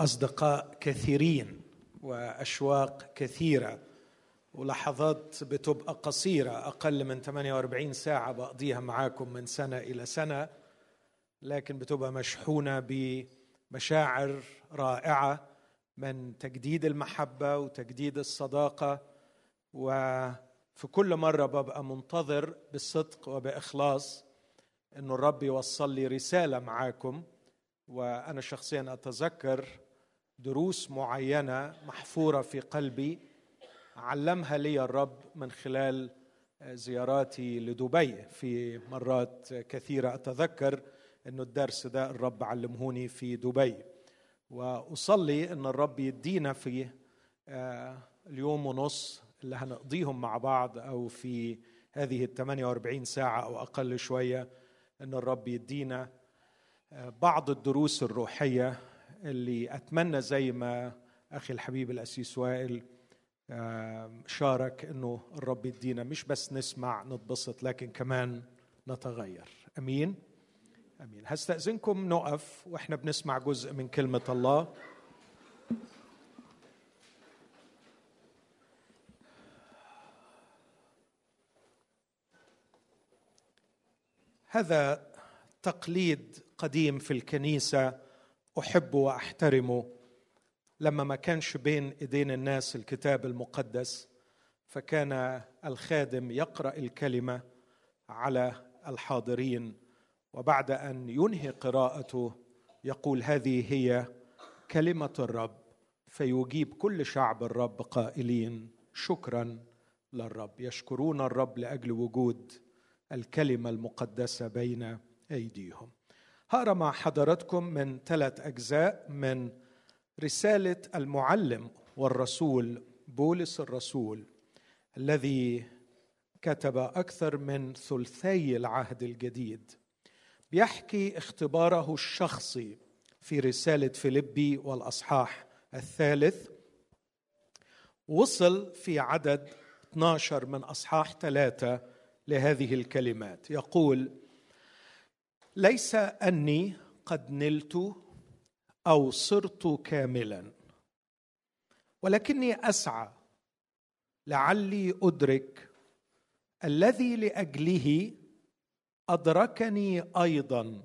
أصدقاء كثيرين وأشواق كثيرة. ولحظات بتبقى قصيرة أقل من 48 ساعة بقضيها معاكم من سنة إلى سنة لكن بتبقى مشحونة بمشاعر رائعة من تجديد المحبة وتجديد الصداقة. وفي كل مرة ببقى منتظر بالصدق وبإخلاص إنه الرب يوصل لي رسالة معاكم. وأنا شخصيا أتذكر دروس معينة محفورة في قلبي علمها لي الرب من خلال زياراتي لدبي. في مرات كثيرة أتذكر انه الدرس ده الرب علمهوني في دبي. وأصلي أن الرب يدينا في آه، اليوم ونص اللي هنقضيهم مع بعض أو في هذه ال 48 ساعة أو أقل شوية أن الرب يدينا آه، بعض الدروس الروحية اللي أتمنى زي ما أخي الحبيب الأسيس وائل شارك إنه الرب يدينا مش بس نسمع نتبسط لكن كمان نتغير. أمين؟ أمين. هستأذنكم نقف وإحنا بنسمع جزء من كلمة الله. هذا تقليد قديم في الكنيسة احبه واحترمه لما ما كانش بين إيدين الناس الكتاب المقدس فكان الخادم يقرأ الكلمة على الحاضرين وبعد أن ينهي قراءته يقول هذه هي كلمة الرب فيجيب كل شعب الرب قائلين شكرا للرب. يشكرون الرب لأجل وجود الكلمة المقدسة بين أيديهم. هقرا مع حضراتكم من ثلاث أجزاء من رسالة المعلم والرسول بولس الرسول الذي كتب أكثر من ثلثي العهد الجديد. بيحكي اختباره الشخصي في رسالة فيليبي والأصحاح الثالث. وصل في عدد 12 من أصحاح ثلاثة لهذه الكلمات. يقول ليس أني قد نلت أو صرت كاملا ولكني أسعى لعلي أدرك الذي لأجله أدركني أيضا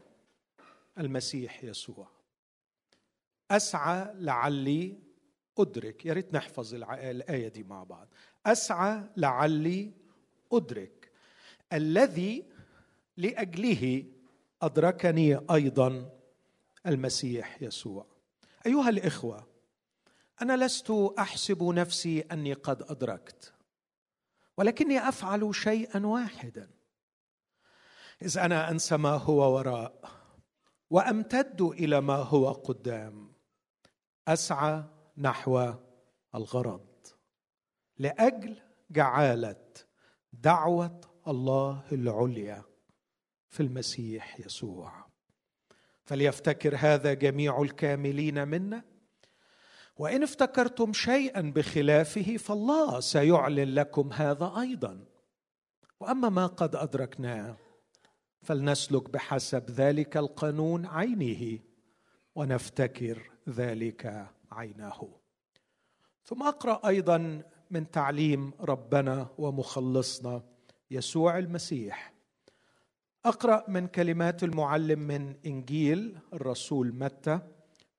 المسيح يسوع. أسعى لعلي أدرك. يا ريت نحفظ الآية دي مع بعض. أسعى لعلي أدرك الذي لأجله أدركني أيضا المسيح يسوع. أيها الإخوة أنا لست أحسب نفسي أني قد أدركت ولكني أفعل شيئا واحدا. إذ أنا أنسى ما هو وراء وأمتد إلى ما هو قدام. أسعى نحو الغرض لأجل جعالة دعوة الله العليا. في المسيح يسوع. فليفتكر هذا جميع الكاملين منا. وإن افتكرتم شيئا بخلافه فالله سيعلن لكم هذا أيضا. وأما ما قد أدركناه فلنسلك بحسب ذلك القانون عينه ونفتكر ذلك عينه. ثم أقرأ أيضا من تعليم ربنا ومخلصنا يسوع المسيح. أقرأ من كلمات المعلم من إنجيل الرسول متى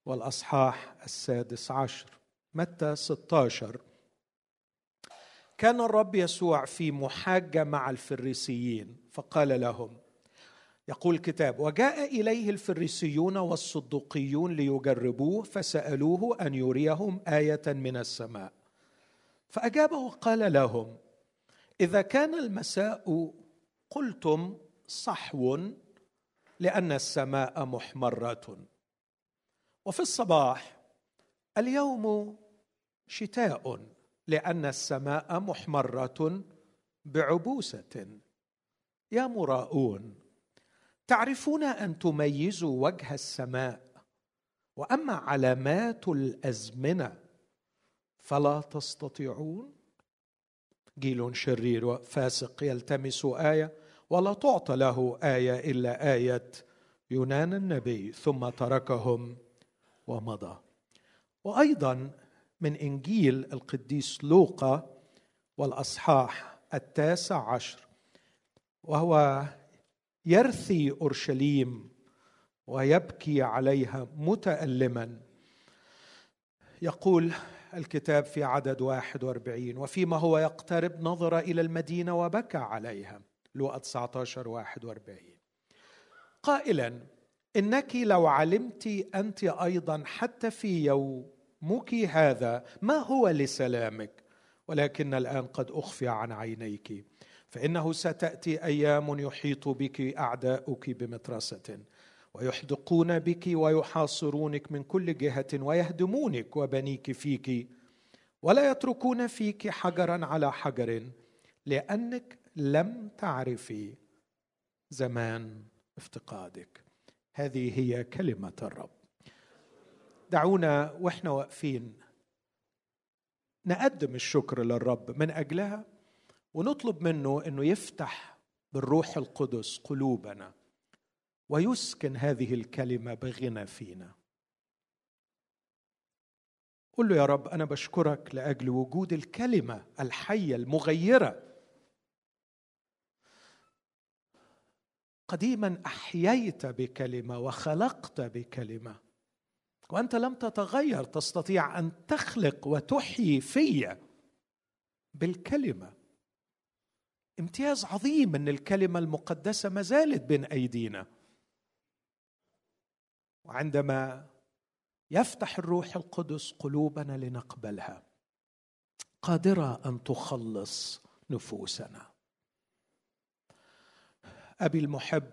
والأصحاح السادس عشر. متى 16 كان الرب يسوع في محاجه مع الفريسيين فقال لهم يقول الكتاب وجاء إليه الفريسيون والصدقيون ليجربوه فسألوه أن يريهم آية من السماء. فاجاب وقال لهم إذا كان المساء قلتم صحو لأن السماء محمرة. وفي الصباح اليوم شتاء لأن السماء محمرة بعبوسة. يا مراؤون تعرفون أن تميزوا وجه السماء وأما علامات الأزمنة فلا تستطيعون؟ جيل شرير وفاسق يلتمس آية ولا تعطى له آية إلا آية يونان النبي ثم تركهم ومضى. وأيضا من إنجيل القديس لوقا والأصحاح التاسع عشر وهو يرثي أورشليم ويبكي عليها متألما. يقول الكتاب في عدد واحد وأربعين وفيما هو يقترب نظر إلى المدينة وبكى عليها. لوقا 19 واحد وأربعين. قائلا إنك لو علمت أنت أيضا حتى في يومك هذا ما هو لسلامك؟ ولكن الآن قد أخفي عن عينيك. فإنه ستأتي أيام يحيط بك أعداؤك بمترسة ويحدقون بك ويحاصرونك من كل جهة ويهدمونك وبنيك فيك ولا يتركون فيك حجرا على حجر لأنك لم تعرفي زمان افتقادك. هذه هي كلمة الرب. دعونا وإحنا واقفين نقدم الشكر للرب من أجلها ونطلب منه إنه يفتح بالروح القدس قلوبنا ويسكن هذه الكلمة بغنى فينا. قل له يا رب أنا بشكرك لأجل وجود الكلمة الحية المغيرة قديما أحييت بكلمة وخلقت بكلمة. وأنت لم تتغير تستطيع أن تخلق وتحيي في بالكلمة. امتياز عظيم إن الكلمة المقدسة ما زالت بين أيدينا. وعندما يفتح الروح القدس قلوبنا لنقبلها قادرة أن تخلص نفوسنا. أبي المحب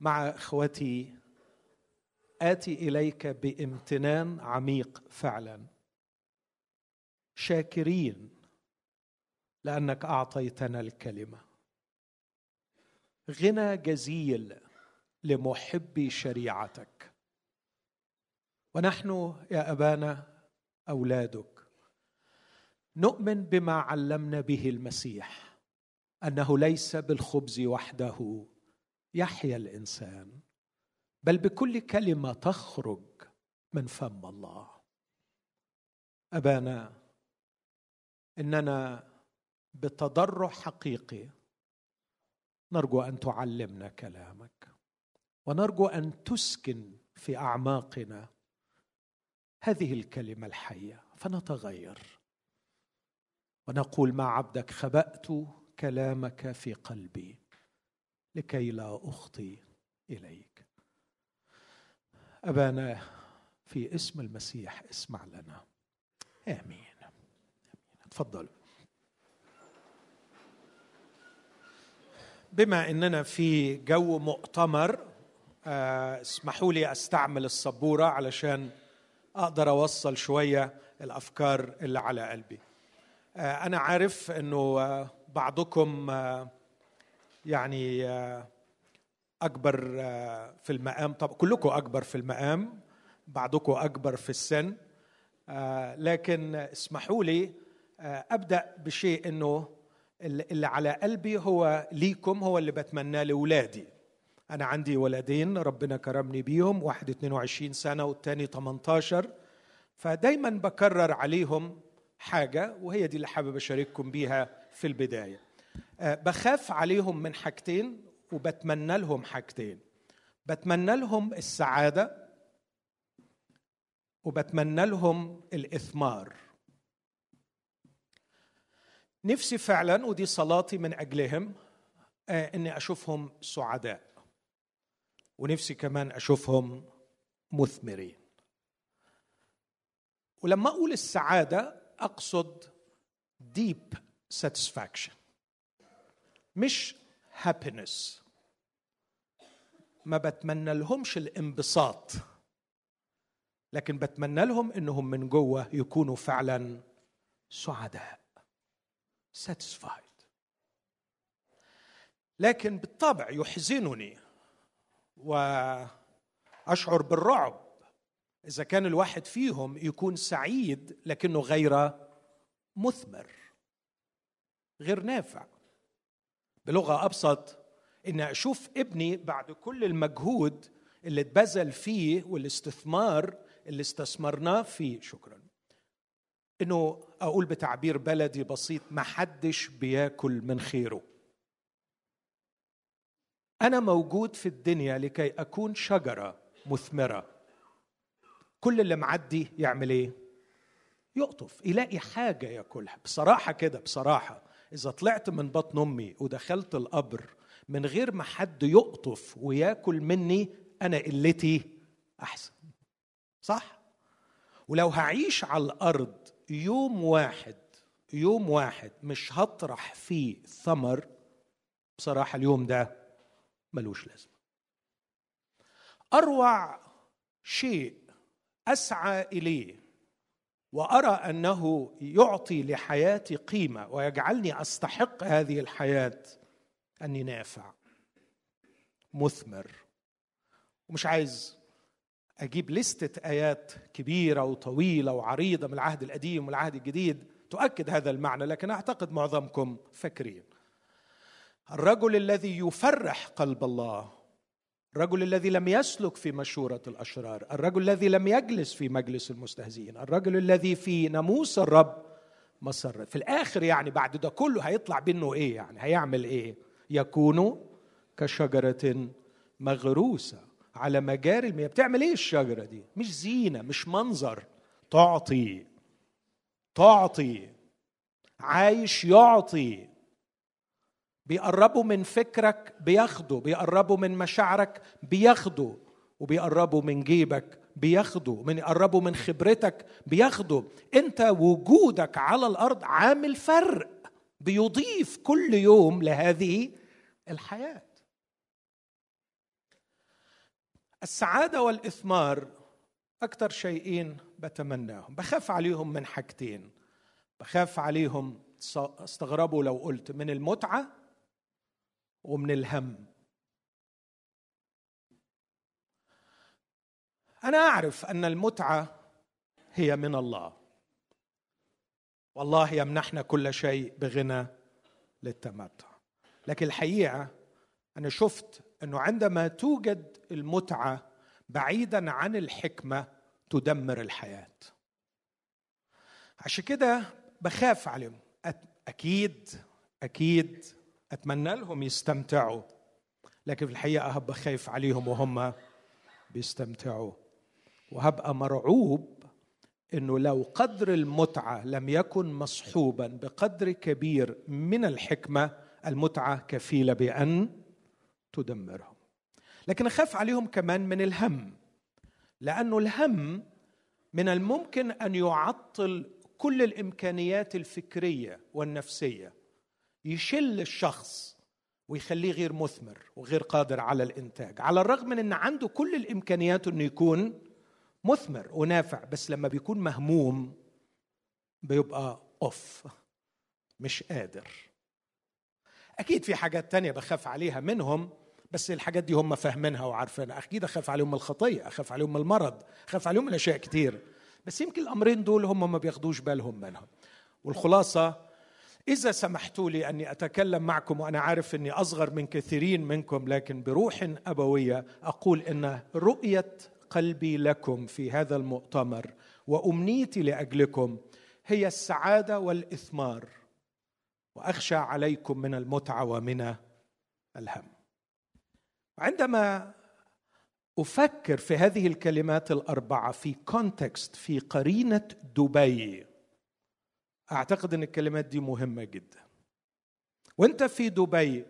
مع إخوتي آتي إليك بامتنان عميق فعلا. شاكرين لأنك أعطيتنا الكلمة. غنى جزيل لمحبي شريعتك. ونحن يا أبانا أولادك. نؤمن بما علمنا به المسيح. أنه ليس بالخبز وحده. يحيا الإنسان. بل بكل كلمة تخرج من فم الله. أبانا إننا بتضرع حقيقي نرجو أن تعلمنا كلامك ونرجو أن تسكن في أعماقنا هذه الكلمة الحية فنتغير. ونقول مع عبدك خبأت كلامك في قلبي لكي لا أخطي إليك. أبانا في اسم المسيح اسمع لنا. آمين. تفضل. بما إننا في جو مؤتمر آه، اسمحوا لي أستعمل السبورة علشان أقدر أوصل شوية الأفكار اللي على قلبي. آه، أنا عارف إنه آه، بعضكم يعني أكبر في المقام. طب كلكم أكبر في المقام بعضكم أكبر في السن. لكن اسمحوا لي أبدأ بشيء إنه اللي على قلبي هو ليكم هو اللي بتمناه لاولادي أنا عندي ولدين ربنا كرمني بيهم واحد 22 سنة والتاني 18 فدايما بكرر عليهم حاجة وهي دي اللي حابب أشارككم بيها. في البداية. أه، بخاف عليهم من حاجتين وبتمنى لهم حاجتين. بتمنى لهم السعادة وبتمنى لهم الإثمار. نفسي فعلا ودي صلاتي من أجلهم أه، إني أشوفهم سعداء. ونفسي كمان أشوفهم مثمرين. ولما أقول السعادة أقصد deep satisfaction. مش happiness. ما بتمنى لهمش الانبساط. لكن بتمنى لهم إنهم من جوة يكونوا فعلا سعداء. Satisfied. لكن بالطبع يحزنني وأشعر بالرعب إذا كان الواحد فيهم يكون سعيد لكنه غير مثمر. غير نافع. بلغة أبسط إن أشوف ابني بعد كل المجهود اللي اتبذل فيه والاستثمار اللي استثمرناه فيه. شكرا. إنه أقول بتعبير بلدي بسيط ما حدش بياكل من خيره. أنا موجود في الدنيا لكي أكون شجرة مثمرة. كل اللي معدي يعمل إيه؟ يقطف يلاقي حاجة ياكلها. بصراحة كده بصراحة. إذا طلعت من بطن أمي ودخلت القبر من غير ما حد يقطف وياكل مني أنا قلتي أحسن. صح؟ ولو هعيش على الأرض يوم واحد يوم واحد مش هطرح فيه ثمر بصراحة اليوم ده ملوش لازمة. أروع شيء أسعى إليه وأرى أنه يعطي لحياتي قيمة ويجعلني أستحق هذه الحياة. أني نافع مثمر ومش عايز أجيب لستة آيات كبيرة وطويلة وعريضة من العهد القديم والعهد الجديد تؤكد هذا المعنى لكن أعتقد معظمكم فاكرين. الرجل الذي يفرح قلب الله الرجل الذي لم يسلك في مشورة الأشرار الرجل الذي لم يجلس في مجلس المستهزئين الرجل الذي في ناموس الرب مسر في الآخر يعني بعد ده كله هيطلع بينه إيه يعني؟ هيعمل إيه؟ يكون كشجرة مغروسة على مجاري المياه. بتعمل إيه الشجرة دي؟ مش زينة مش منظر. تعطي تعطي. عايش يعطي. بيقربوا من فكرك بياخدوا بيقربوا من مشاعرك بياخدوا وبيقربوا من جيبك بياخدوا من يقربوا من خبرتك بياخدوا. انت وجودك على الأرض عامل فرق بيضيف كل يوم لهذه الحياة. السعادة والإثمار أكثر شيئين بتمناهم. بخاف عليهم من حاجتين. بخاف عليهم استغربوا لو قلت من المتعة ومن الهم. أنا أعرف أن المتعة هي من الله. والله يمنحنا كل شيء بغنى للتمتع. لكن الحقيقة أنا شفت أنه عندما توجد المتعة بعيدا عن الحكمة تدمر الحياة. عشان كده بخاف عليهم. أكيد أكيد أتمنى لهم يستمتعوا. لكن في الحقيقة هبقى خايف عليهم وهم بيستمتعوا. وهبقى مرعوب إنه لو قدر المتعة لم يكن مصحوبا بقدر كبير من الحكمة المتعة كفيلة بأن تدمرهم. لكن أخاف عليهم كمان من الهم. لأنه الهم من الممكن أن يعطل كل الإمكانيات الفكرية والنفسية. يشل الشخص ويخليه غير مثمر وغير قادر على الإنتاج على الرغم من إن عنده كل الإمكانيات إنه يكون مثمر ونافع بس لما بيكون مهموم بيبقى أوف مش قادر. أكيد في حاجات تانية بخاف عليها منهم بس الحاجات دي هم فاهمينها وعارفينها. أكيد أخاف عليهم من الخطية أخاف عليهم من المرض أخاف عليهم من أشياء كتير. بس يمكن الأمرين دول هم ما بياخدوش بالهم منهم. والخلاصة إذا سمحتوا لي أني أتكلم معكم وأنا عارف أني أصغر من كثيرين منكم لكن بروح أبوية أقول إن رؤية قلبي لكم في هذا المؤتمر وأمنيتي لأجلكم هي السعادة والإثمار وأخشى عليكم من المتعة ومن الهم. عندما أفكر في هذه الكلمات الأربعة في كونتكست في قرينة دبي أعتقد إن الكلمات دي مهمة جدا. وأنت في دبي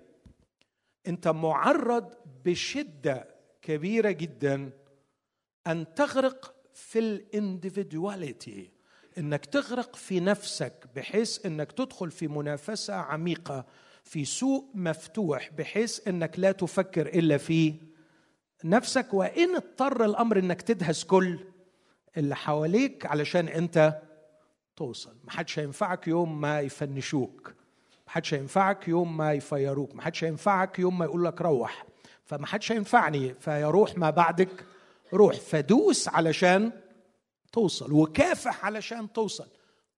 أنت معرض بشدة كبيرة جدا أن تغرق في الاندفيدواليتي إنك تغرق في نفسك بحيث إنك تدخل في منافسة عميقة في سوق مفتوح بحيث إنك لا تفكر إلا في نفسك. وإن اضطر الأمر إنك تدهس كل اللي حواليك علشان أنت توصل. ما حدش هينفعك يوم ما يفنشوك. ما حدش هينفعك يوم ما يفيروك. ما حدش هينفعك يوم ما يقول لك روح. فما حدش هينفعني فيروح ما بعدك روح. فدوس علشان توصل وكافح علشان توصل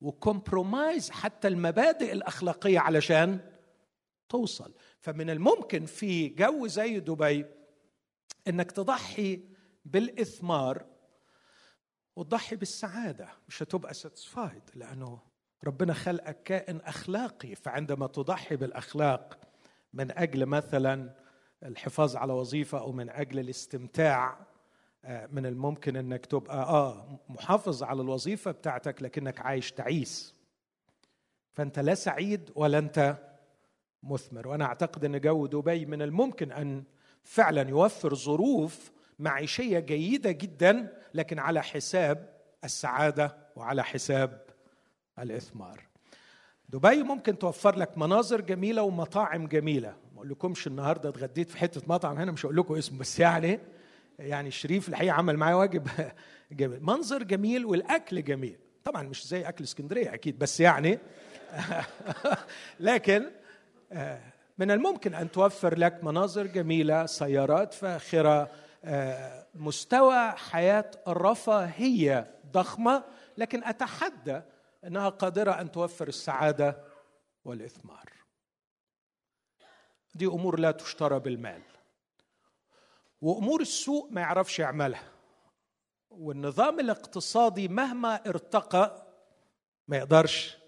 و compromise حتى المبادئ الأخلاقية علشان توصل. فمن الممكن في جو زي دبي إنك تضحي بالإثمار وتضحي بالسعادة مش هتبقى satisfied لأنه ربنا خلقك كائن أخلاقي. فعندما تضحي بالأخلاق من أجل مثلا الحفاظ على وظيفة أو من أجل الاستمتاع آه، من الممكن إنك تبقى آه محافظ على الوظيفة بتاعتك لكنك عايش تعيس. فأنت لا سعيد ولا أنت مثمر. وأنا أعتقد إن جو دبي من الممكن أن فعلا يوفر ظروف معيشية جيدة جدا لكن على حساب السعادة وعلى حساب الإثمار. دبي ممكن توفر لك مناظر جميلة ومطاعم جميلة. ما أقول لكمش النهارده اتغديت في حتة مطعم هنا مش هقول لكم اسمه بس يعني يعني شريف الحقيقة عمل معايا واجب. جميل. منظر جميل والأكل جميل. طبعا مش زي أكل اسكندرية أكيد بس يعني. لكن آه، من الممكن أن توفر لك مناظر جميلة سيارات فاخرة مستوى حياة الرفاهيه ضخمة لكن أتحدى أنها قادرة أن توفر السعادة والإثمار. دي أمور لا تشترى بالمال. وأمور السوق ما يعرفش يعملها. والنظام الاقتصادي مهما ارتقى ما يقدرش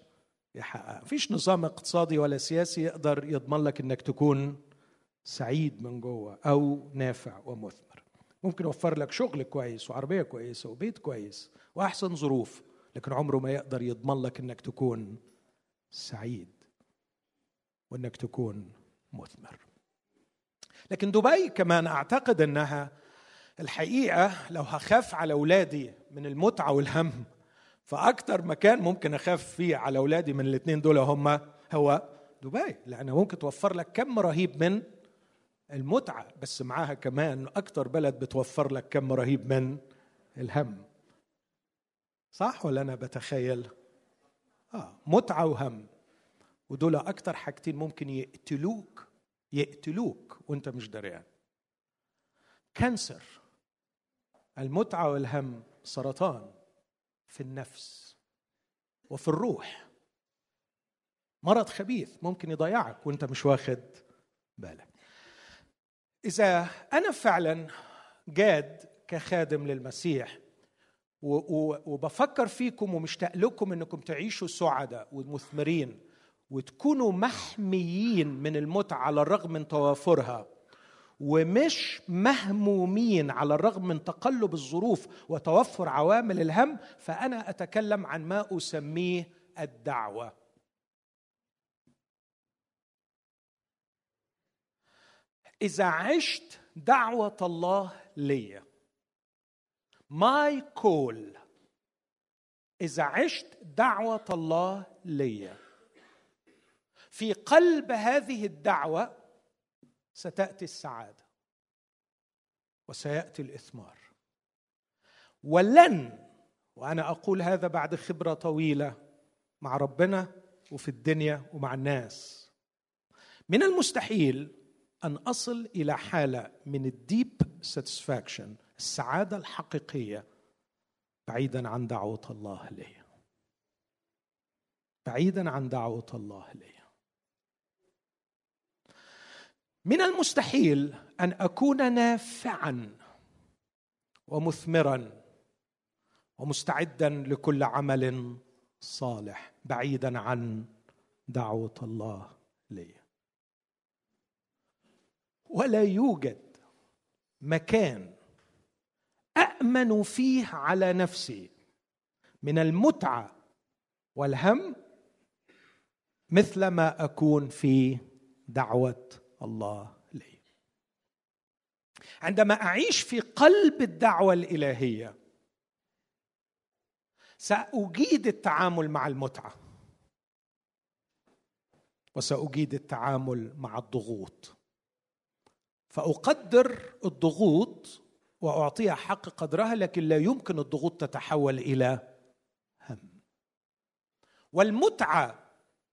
يحقق مفيش نظام اقتصادي ولا سياسي يقدر يضمن لك إنك تكون سعيد من جوه أو نافع ومثمر. ممكن يوفر لك شغل كويس وعربية كويسة وبيت كويس وأحسن ظروف لكن عمره ما يقدر يضمن لك إنك تكون سعيد وإنك تكون مثمر. لكن دبي كمان أعتقد أنها الحقيقة لو هخاف على أولادي من المتعة والهم فاكثر مكان ممكن أخاف فيه على أولادي من الاثنين دول هم هو دبي لانها ممكن توفر لك كم رهيب من المتعة بس معاها كمان أكثر بلد بتوفر لك كم رهيب من الهم. صح ولا أنا بتخيل؟ آه متعة وهم. ودول أكثر حاجتين ممكن يقتلوك يقتلوك وأنت مش دريان. كانسر. المتعة والهم سرطان في النفس وفي الروح. مرض خبيث ممكن يضيعك وأنت مش واخد بالك. إذا أنا فعلا جاد كخادم للمسيح وبفكر فيكم ومشتاق لكم إنكم تعيشوا سعداء ومثمرين وتكونوا محميين من المتعه على الرغم من توافرها ومش مهمومين على الرغم من تقلب الظروف وتوفر عوامل الهم فأنا أتكلم عن ما أسميه الدعوة. إذا عشت دعوة الله لي. ماي كول إذا عشت دعوة الله لي. في قلب هذه الدعوة ستأتي السعادة وسيأتي الإثمار. ولن وأنا أقول هذا بعد خبرة طويلة مع ربنا وفي الدنيا ومع الناس. من المستحيل أن أصل إلى حالة من ال deep satisfaction السعادة الحقيقية بعيدا عن دعوة الله لي بعيدا عن دعوة الله لي من المستحيل أن أكون نافعا ومثمرا ومستعدا لكل عمل صالح بعيدا عن دعوة الله لي ولا يوجد مكان امن فيه على نفسي من المتعة والهم مثلما أكون في دعوة الله لي. عندما أعيش في قلب الدعوة الإلهية سأجيد التعامل مع المتعة وسأجيد التعامل مع الضغوط. فأقدر الضغوط واعطيها حق قدرها لكن لا يمكن الضغوط تتحول إلى هم. والمتعة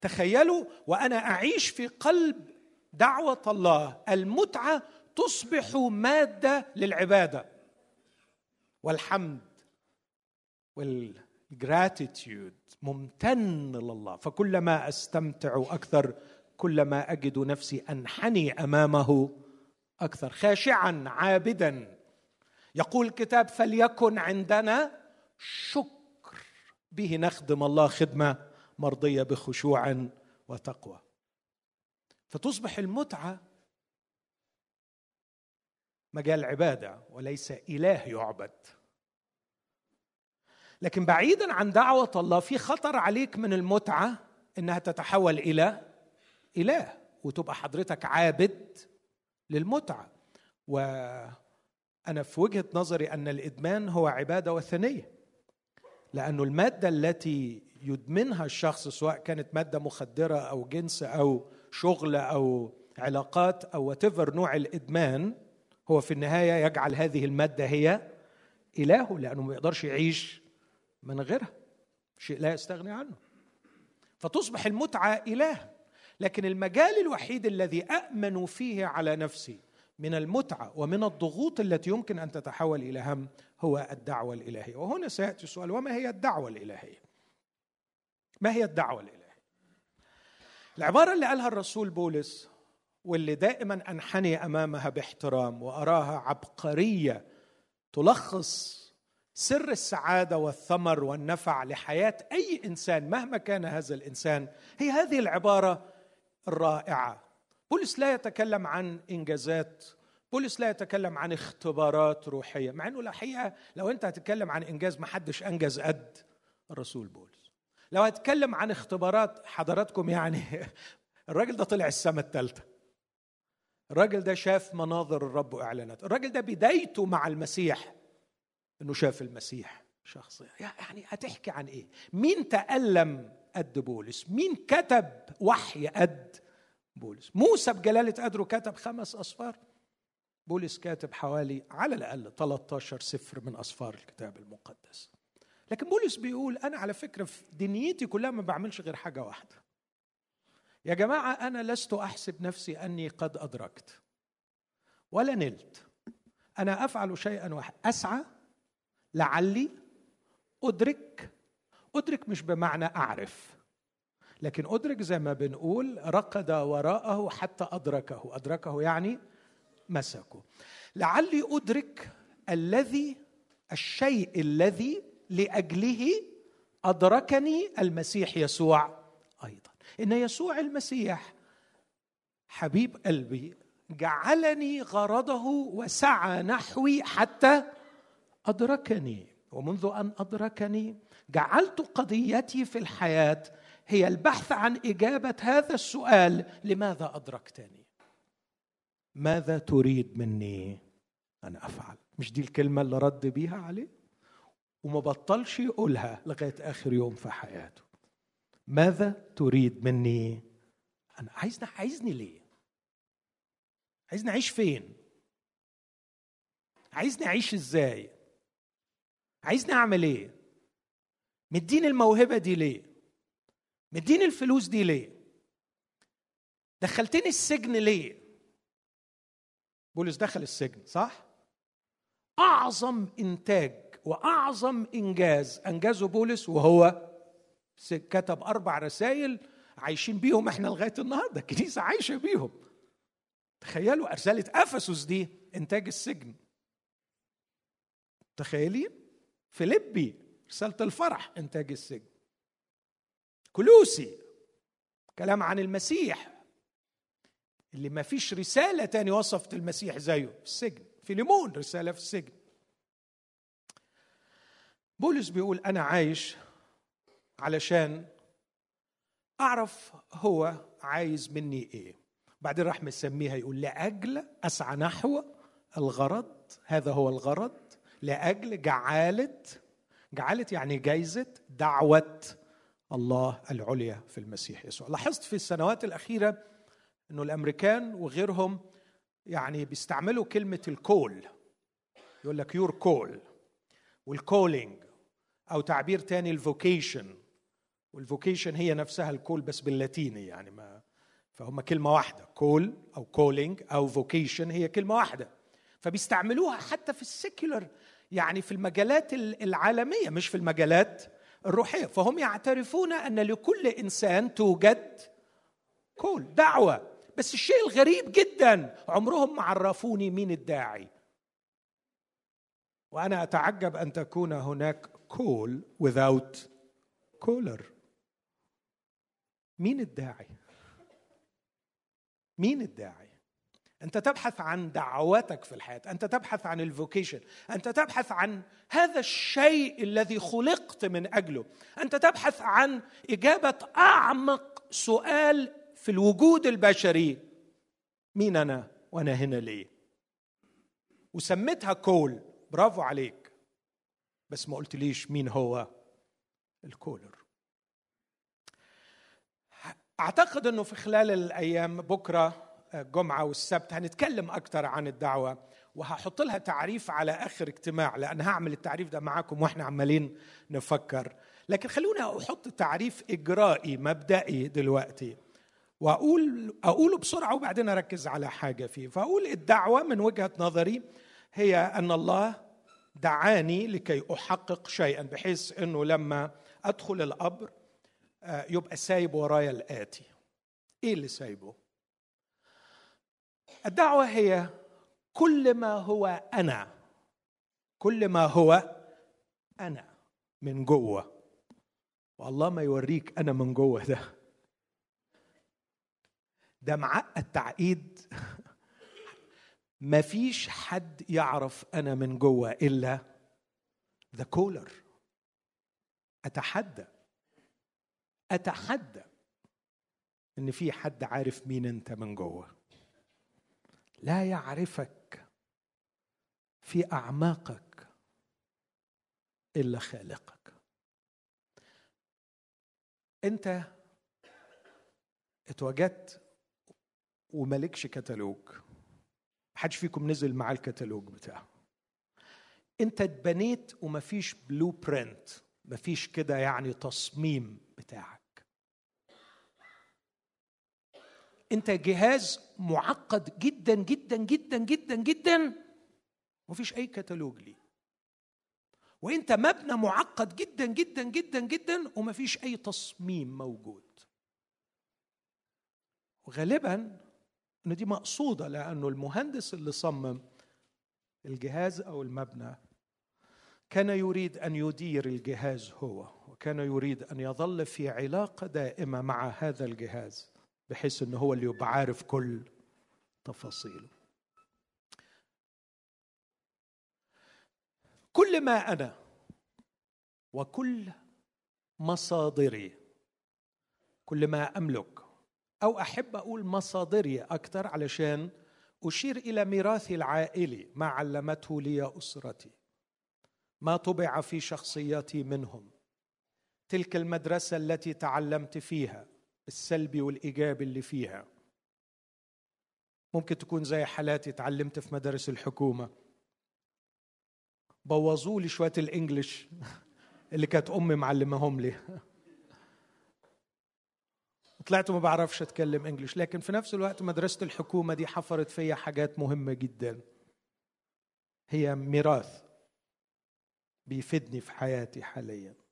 تخيلوا وأنا أعيش في قلب دعوة الله. المتعة تصبح مادة للعبادة. والحمد والجراتيتيود ممتن لله. فكلما أستمتع أكثر كلما أجد نفسي أنحني أمامه أكثر. خاشعا عابدا. يقول الكتاب فليكن عندنا شكر. به نخدم الله خدمة مرضية بخشوع وتقوى. فتصبح المتعة مجال عبادة وليس إله يعبد. لكن بعيدا عن دعوة الله في خطر عليك من المتعة إنها تتحول إلى إله وتبقى حضرتك عابد للمتعة. وأنا في وجهة نظري أن الإدمان هو عبادة وثنية لأنه المادة التي يدمنها الشخص سواء كانت مادة مخدرة أو جنس أو شغل أو علاقات أو وتفر نوع الإدمان هو في النهاية يجعل هذه المادة هي الهه لأنه ما يقدرش يعيش من غيرها شيء لا يستغني عنه. فتصبح المتعة إله. لكن المجال الوحيد الذي آمن فيه على نفسي من المتعة ومن الضغوط التي يمكن أن تتحول إلى هم هو الدعوة الإلهية. وهنا سيأتي السؤال وما هي الدعوة الإلهية؟ ما هي الدعوة الإلهية؟ العبارة اللي قالها الرسول بولس واللي دائما أنحني أمامها باحترام وأراها عبقرية تلخص سر السعادة والثمر والنفع لحياة أي إنسان مهما كان هذا الإنسان هي هذه العبارة الرائعة. بولس لا يتكلم عن إنجازات بولس لا يتكلم عن اختبارات روحية مع إنه الحقيقة لو أنت هتتكلم عن إنجاز ما حدش أنجز قد الرسول بولس. لو هتكلم عن اختبارات حضراتكم يعني الراجل ده طلع السماء الثالثه الراجل ده شاف مناظر الرب وإعلانات. الراجل ده بدايته مع المسيح إنه شاف المسيح شخصيا. يعني هتحكي عن إيه؟ مين تألم قد بولس؟ مين كتب وحي قد بولس؟ موسى بجلالة قدره كتب خمس أصفار. بولس كاتب حوالي على الأقل 13 سفر من أصفار الكتاب المقدس. لكن بولس بيقول أنا على فكرة في دنيتي كلها ما بعملش غير حاجة واحدة. يا جماعة أنا لست أحسب نفسي أني قد أدركت ولا نلت. أنا أفعل شيئا واحد. أسعى لعلي أدرك أدرك مش بمعنى أعرف لكن أدرك زي ما بنقول رقد وراءه حتى أدركه. أدركه يعني مسكه. لعلي أدرك الذي الشيء الذي لأجله أدركني المسيح يسوع أيضا. إن يسوع المسيح حبيب قلبي جعلني غرضه وسعى نحوي حتى أدركني ومنذ أن أدركني جعلت قضيتي في الحياة هي البحث عن إجابة هذا السؤال لماذا أدركتني؟ ماذا تريد مني أن أفعل؟ مش دي الكلمة اللي رد بيها عليه وما بطلش يقولها لغاية آخر يوم في حياته. ماذا تريد مني أنا عايزني عايزني ليه؟ عايزني أعيش فين؟ عايزني أعيش إزاي؟ عايزني أعمل إيه؟ مديني الموهبة دي ليه؟ مديني الفلوس دي ليه؟ دخلتني السجن ليه؟ بولس دخل السجن صح؟ أعظم إنتاج وأعظم إنجاز أنجزه بولس وهو كتب أربع رسائل عايشين بيهم إحنا لغاية النهارده الكنيسة عايشة بيهم. تخيلوا رساله افسس دي إنتاج السجن. تخيلين؟ فيليبي رساله الفرح إنتاج السجن. كلوسي كلام عن المسيح اللي ما فيش رسالة تاني وصفت المسيح زيه في السجن فيليمون رسالة في السجن. بولس بيقول أنا عايش علشان أعرف هو عايز مني إيه. بعدين راح مسميها يقول لأجل أسعى نحو الغرض هذا هو الغرض لأجل جعالة جعالة يعني جايزة دعوة الله العليا في المسيح يسوع. لاحظت في السنوات الأخيرة أنه الأمريكان وغيرهم يعني بيستعملوا كلمة الكول. يقول لك your call وال calling أو تعبير تاني ال vocation وال vocation هي نفسها ال call بس باللاتيني يعني ما فهم كلمة واحدة. call أو calling أو vocation هي كلمة واحدة. فبيستعملوها حتى في ال secular يعني في المجالات العالمية مش في المجالات الروحية. فهم يعترفون أن لكل إنسان توجد call دعوة. بس الشيء الغريب جدا عمرهم ما عرفوني مين الداعي. وأنا أتعجب أن تكون هناك call without caller. مين الداعي؟ مين الداعي؟ أنت تبحث عن دعوتك في الحياة أنت تبحث عن الفوكيشن أنت تبحث عن هذا الشيء الذي خلقت من أجله. أنت تبحث عن إجابة أعمق سؤال في الوجود البشري. مين أنا؟ وأنا هنا ليه؟ وسميتها كول. برافو عليك. بس ما قلتليش مين هو؟ الكولر. أعتقد إنه في خلال الأيام بكرة الجمعه والسبت هنتكلم أكثر عن الدعوة وهحط لها تعريف على آخر اجتماع لأن هعمل التعريف ده معاكم وإحنا عمالين نفكر. لكن خلوني أحط تعريف إجرائي مبدئي دلوقتي وأقول أقوله بسرعة وبعدين أركز على حاجة فيه. فأقول الدعوة من وجهة نظري هي أن الله دعاني لكي أحقق شيئا بحيث إنه لما أدخل القبر آه، يبقى سايب ورايا الآتي. إيه اللي سايبه؟ الدعوة هي كل ما هو أنا. كل ما هو أنا من جوه. والله ما يوريك أنا من جوه ده. ده معقد تعقيد مفيش حد يعرف أنا من جوه إلا ذا كولر أتحدى. أتحدى إن في حد عارف مين أنت من جوه. لا يعرفك في أعماقك إلا خالقك. أنت اتوجدت وملكش كتالوج. محدش فيكم نزل معاه الكتالوج بتاعه. أنت اتبنيت ومفيش بلو برنت مفيش كده يعني تصميم بتاعك. انت جهاز معقد جدا جدا جدا جدا جدا. مفيش أي كتالوج ليه. وانت مبنى معقد جدا جدا جدا جدا ومفيش أي تصميم موجود. وغالبا إن دي مقصودة لأنه المهندس اللي صمم الجهاز أو المبنى كان يريد أن يدير الجهاز هو وكان يريد أن يظل في علاقة دائمة مع هذا الجهاز. بحيث إنه هو اللي يبقى عارف كل تفاصيله. كل ما أنا وكل مصادري كل ما أملك أو أحب أقول مصادري أكثر علشان أشير إلى ميراثي العائلي ما علمته لي أسرتي ما طبع في شخصيتي منهم تلك المدرسة التي تعلمت فيها السلبي والايجابي اللي فيها. ممكن تكون زي حالاتي تعلمت في مدارس الحكومة. بوظوا لي شوية الإنجليش اللي كانت أمي معلمهم لي. طلعت ما بعرفش أتكلم إنجليش لكن في نفس الوقت مدرسة الحكومة دي حفرت فيا حاجات مهمة جدا. هي ميراث بيفيدني في حياتي حاليا.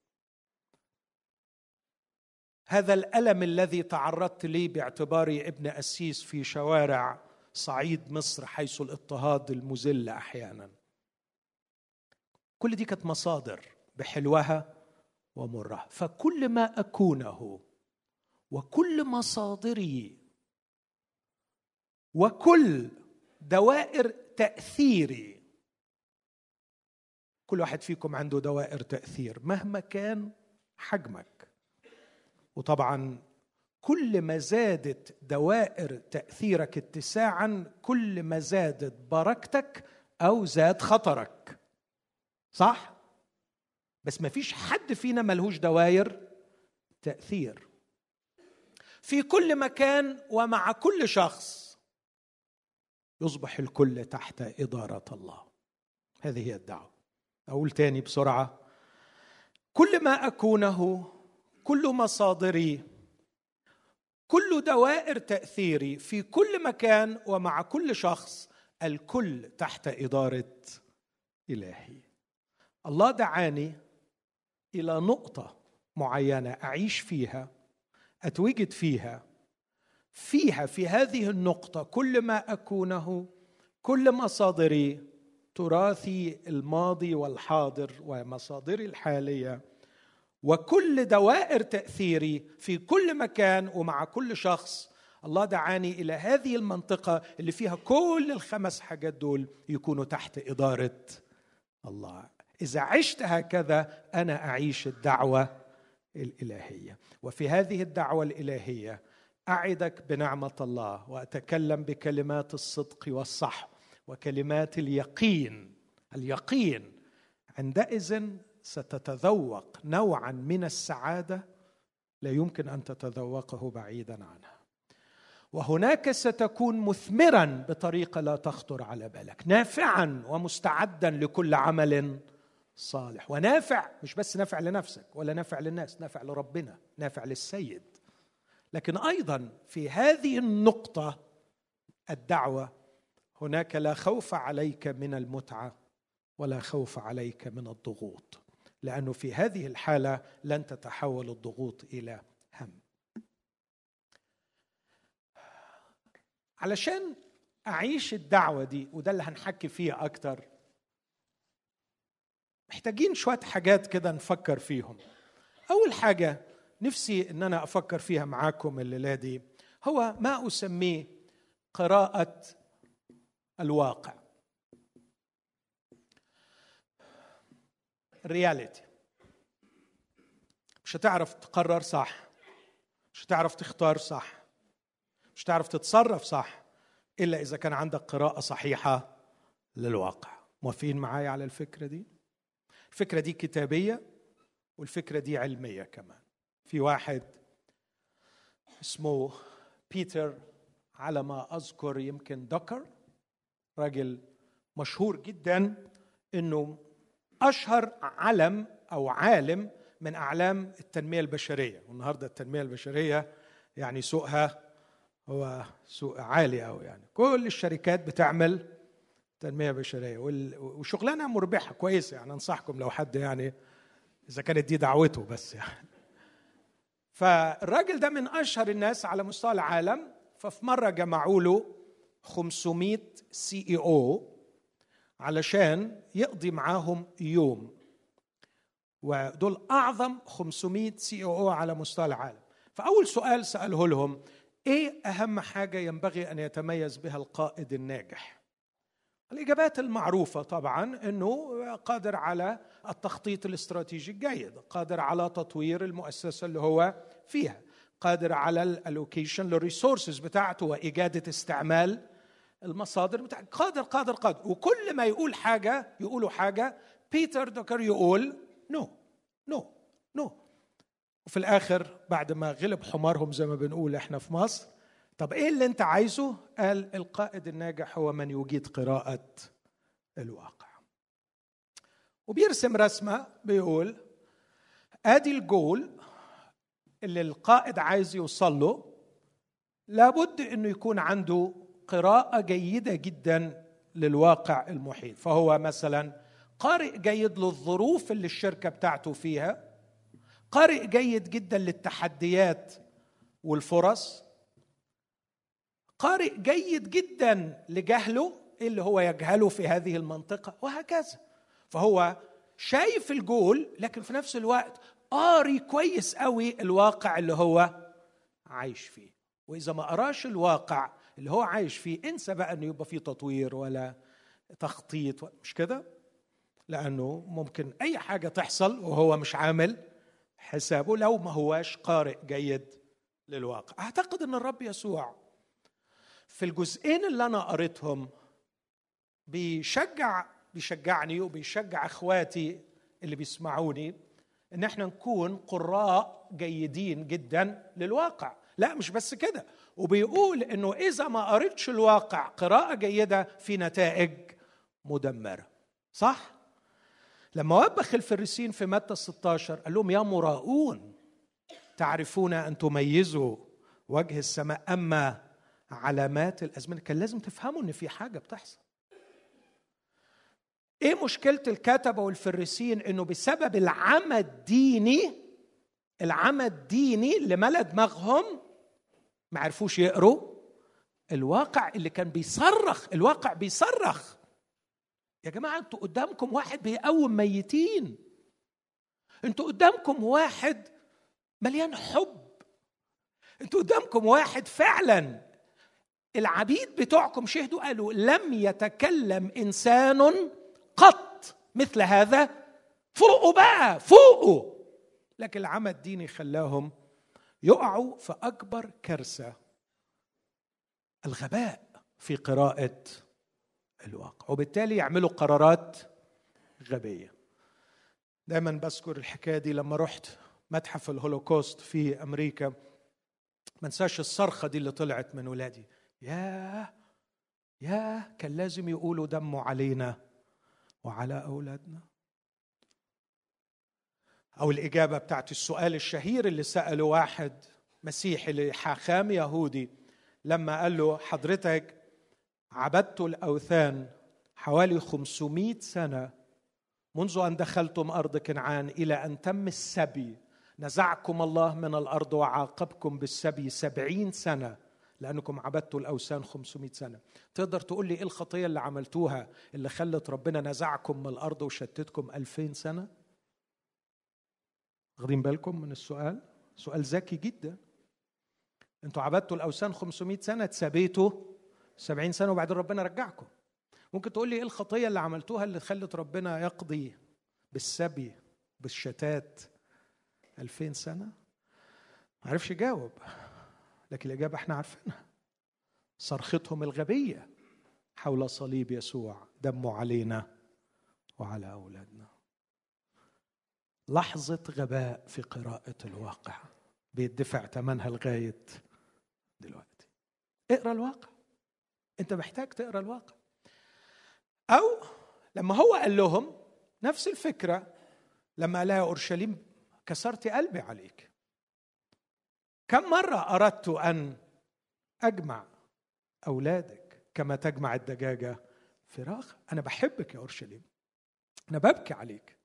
هذا الألم الذي تعرضت ليه باعتباري ابن أسيس في شوارع صعيد مصر حيث الاضطهاد المذل أحيانا. كل دي كانت مصادر بحلوها ومرها فكل ما أكونه وكل مصادري وكل دوائر تأثيري كل واحد فيكم عنده دوائر تأثير مهما كان حجمك. وطبعا كل ما زادت دوائر تأثيرك اتساعا كل ما زادت بركتك أو زاد خطرك. صح؟ بس ما فيش حد فينا ملهوش دوائر تأثير. في كل مكان ومع كل شخص يصبح الكل تحت إدارة الله. هذه هي الدعوة. أقول تاني بسرعة. كل ما أكونه كل مصادري كل دوائر تأثيري في كل مكان ومع كل شخص الكل تحت إدارة إلهي. الله دعاني إلى نقطة معينة أعيش فيها أتوجد فيها. فيها في هذه النقطة كل ما أكونه كل مصادري تراثي الماضي والحاضر ومصادري الحالية وكل دوائر تأثيري في كل مكان ومع كل شخص. الله دعاني إلى هذه المنطقة اللي فيها كل الخمس حاجات دول يكونوا تحت إدارة الله. إذا عشت هكذا أنا أعيش الدعوة الإلهية. وفي هذه الدعوة الإلهية أعدك بنعمة الله وأتكلم بكلمات الصدق والصح وكلمات اليقين. اليقين عندئذ ستتذوق نوعا من السعادة لا يمكن أن تتذوقه بعيدا عنها. وهناك ستكون مثمرا بطريقة لا تخطر على بالك. نافعا ومستعدا لكل عمل صالح. ونافع مش بس نافع لنفسك ولا نافع للناس نافع لربنا نافع للسيد. لكن أيضا في هذه النقطة الدعوة هناك لا خوف عليك من المتعة ولا خوف عليك من الضغوط. لأنه في هذه الحالة لن تتحول الضغوط إلى هم. علشان أعيش الدعوة دي وده اللي هنحكي فيه أكتر محتاجين شوية حاجات كده نفكر فيهم. أول حاجة نفسي إن أنا أفكر فيها معاكم الليلة دي هو ما أسميه قراءة الواقع. رياليتي مش هتعرف تقرر صح. مش هتعرف تختار صح. مش هتعرف تتصرف صح إلا إذا كان عندك قراءة صحيحة للواقع. موافقين معايا على الفكرة دي؟ الفكرة دي كتابية والفكرة دي علمية كمان. في واحد اسمه بيتر على ما أذكر يمكن دكر راجل مشهور جدا إنه أشهر علم أو عالم من أعلام التنمية البشرية. والنهاردة التنمية البشرية يعني سوقها هو سوق عالي قوي يعني. كل الشركات بتعمل تنمية بشرية. وشغلانة مربحة كويسة يعني أنصحكم لو حد يعني إذا كانت دي دعوته بس يعني. فالراجل ده من أشهر الناس على مستوى العالم. ففي مرة جمعوا له 500 CEO علشان يقضي معاهم يوم. ودول أعظم 500 CEO على مستوى العالم. فأول سؤال سأله لهم إيه أهم حاجة ينبغي أن يتميز بها القائد الناجح؟ الإجابات المعروفة طبعا إنه قادر على التخطيط الاستراتيجي الجيد قادر على تطوير المؤسسة اللي هو فيها قادر على ال allocation لل resources بتاعته وإجادة استعمال المصادر بتاعته قادر قادر قادر. وكل ما يقول حاجة يقولوا حاجة بيتر دراكر يقول no no نو وفي الآخر بعد ما غلب حمارهم زي ما بنقول إحنا في مصر طب إيه اللي أنت عايزه؟ قال القائد الناجح هو من يجيد قراءة الواقع. وبيرسم رسمة بيقول آدي الجول اللي القائد عايز يوصل له لابد إنه يكون عنده قراءة جيدة جدا للواقع المحيط. فهو مثلا قارئ جيد للظروف اللي الشركة بتاعته فيها قارئ جيد جدا للتحديات والفرص قارئ جيد جدا لجهله اللي هو يجهله في هذه المنطقة وهكذا. فهو شايف الجول لكن في نفس الوقت قاري كويس قوي الواقع اللي هو عايش فيه. وإذا ما قراش الواقع اللي هو عايش فيه. انسى بقى إنه يبقى فيه تطوير ولا تخطيط مش كده؟ لأنه ممكن أي حاجة تحصل وهو مش عامل حسابه لو ما هواش قارئ جيد للواقع. أعتقد إن الرب يسوع في الجزئين اللي أنا قريتهم بيشجع بيشجعني وبيشجع أخواتي اللي بيسمعوني إن إحنا نكون قراء جيدين جدا للواقع. لا مش بس كده. وبيقول إنه إذا ما قريتش الواقع قراءة جيدة في نتائج مدمرة. صح؟ لما وبخ الفريسين في متى 16 قال لهم يا مراؤون تعرفون أن تميزوا وجه السماء أما علامات الأزمنة. كان لازم تفهموا إن في حاجة بتحصل. إيه مشكلة الكتبه والفريسين إنه بسبب العمى الديني العمى الديني اللي ملا دماغهم ما عرفوش يقروا الواقع اللي كان بيصرخ الواقع بيصرخ. يا جماعة أنتوا قدامكم واحد بيقوم ميتين. أنتوا قدامكم واحد مليان حب. أنتوا قدامكم واحد فعلا العبيد بتوعكم شهدوا قالوا لم يتكلم إنسان قط مثل هذا. فوقوا بقى فوقوا. لكن العمى الديني خلاهم يقعوا في أكبر كارثة الغباء في قراءة الواقع. وبالتالي يعملوا قرارات غبية. دايما بذكر الحكاية دي لما رحت متحف الهولوكوست في أمريكا. ما انساش الصرخة دي اللي طلعت من ولادي. ياه ياه كان لازم يقولوا دمه علينا وعلى أولادنا. أو الإجابة بتاعت السؤال الشهير اللي سأله واحد مسيحي لحاخام يهودي لما قال له حضرتك عبدت الأوثان حوالي 500 سنة منذ أن دخلتم أرض كنعان إلى أن تم السبي. نزعكم الله من الأرض وعاقبكم بالسبي سبعين سنة لأنكم عبدتوا الأوثان 500 سنة. تقدر تقول لي إيه الخطية اللي عملتوها اللي خلت ربنا نزعكم من الأرض وشتتكم 2000 سنة؟ واخدين بالكم من السؤال؟ سؤال ذكي جدا. أنتوا عبدتوا الأوثان 500 سنة اتسبيتوا 70 سنة وبعدين ربنا رجعكم. ممكن تقول لي إيه الخطية اللي عملتوها اللي خلت ربنا يقضي بالسبي بالشتات 2000 سنة؟ ما عرفش يجاوب لكن الإجابة إحنا عارفينها. صرختهم الغبية حول صليب يسوع دمه علينا وعلى أولادنا. لحظة غباء في قراءة الواقع. بيدفع ثمنها لغاية دلوقتي. اقرأ الواقع. انت محتاج تقرأ الواقع. أو لما هو قال لهم نفس الفكرة لما قال لها أورشليم كسرت قلبي عليك. كم مرة أردت أن أجمع أولادك كما تجمع الدجاجة فراخ أنا بحبك يا أورشليم. أنا ببكي عليك.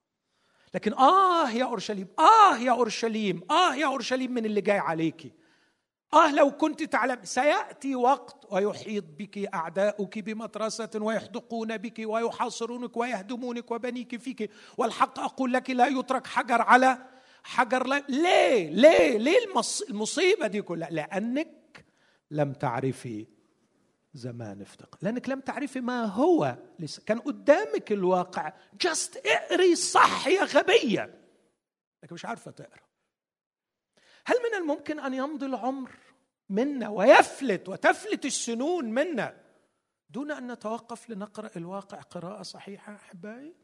لكن آه يا أورشليم آه يا أورشليم آه يا أورشليم من اللي جاي عليكي آه لو كنت تعلم سيأتي وقت ويحيط بك أعداؤك بمدرسة ويحدقون بك ويحاصرونك ويهدمونك وبنيك فيك. والحق أقول لك لا يترك حجر على حجر لا. ليه؟ ليه؟ ليه المصيبة دي كلها؟ لأنك لم تعرفي زمان افتقادك لأنك لم تعرفي ما هو لسه كان قدامك الواقع. just اقري صح يا غبيه لكن مش عارفة تقرأ. هل من الممكن أن يمضي العمر منا ويفلت وتفلت السنون منا دون أن نتوقف لنقرأ الواقع قراءة صحيحة أحبائي؟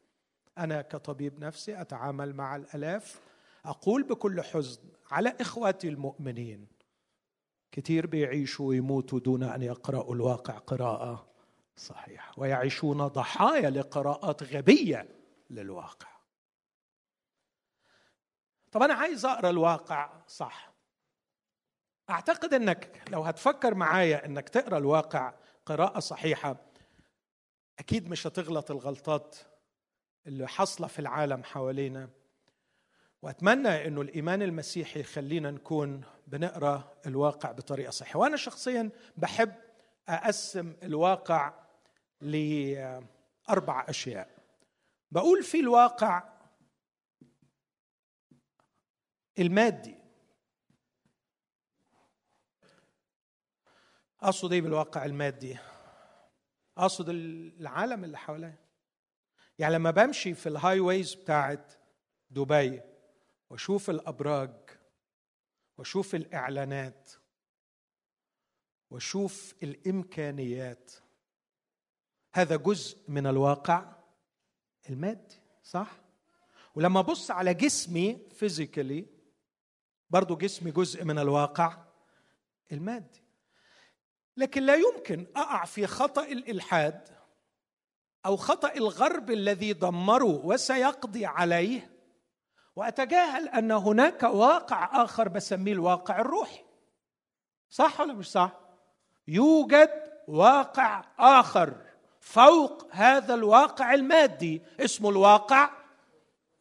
أنا كطبيب نفسي أتعامل مع الألاف. أقول بكل حزن على اخواتي المؤمنين كثير بيعيشوا ويموتوا دون أن يقرأوا الواقع قراءة صحيحة ويعيشون ضحايا لقراءات غبية للواقع. طب أنا عايز أقرأ الواقع صح. أعتقد أنك لو هتفكر معايا أنك تقرأ الواقع قراءة صحيحة أكيد مش هتغلط الغلطات اللي حاصلة في العالم حوالينا. وأتمنى إنه الإيمان المسيحي يخلينا نكون بنقرأ الواقع بطريقة صحيحة. وأنا شخصيا بحب أقسم الواقع لأربع أشياء. بقول في الواقع المادي. أقصد إيه بالواقع المادي؟ أقصد العالم اللي حواليا. يعني لما بمشي في ال highways بتاعت دبي واشوف الأبراج واشوف الإعلانات واشوف الإمكانيات. هذا جزء من الواقع المادي صح؟ ولما أبص على جسمي فيزيكالي برضو جسمي جزء من الواقع المادي. لكن لا يمكن أقع في خطأ الإلحاد أو خطأ الغرب الذي دمره وسيقضي عليه وأتجاهل أن هناك واقع آخر بسميه الواقع الروحي. صح ولا مش صح؟ يوجد واقع آخر فوق هذا الواقع المادي اسمه الواقع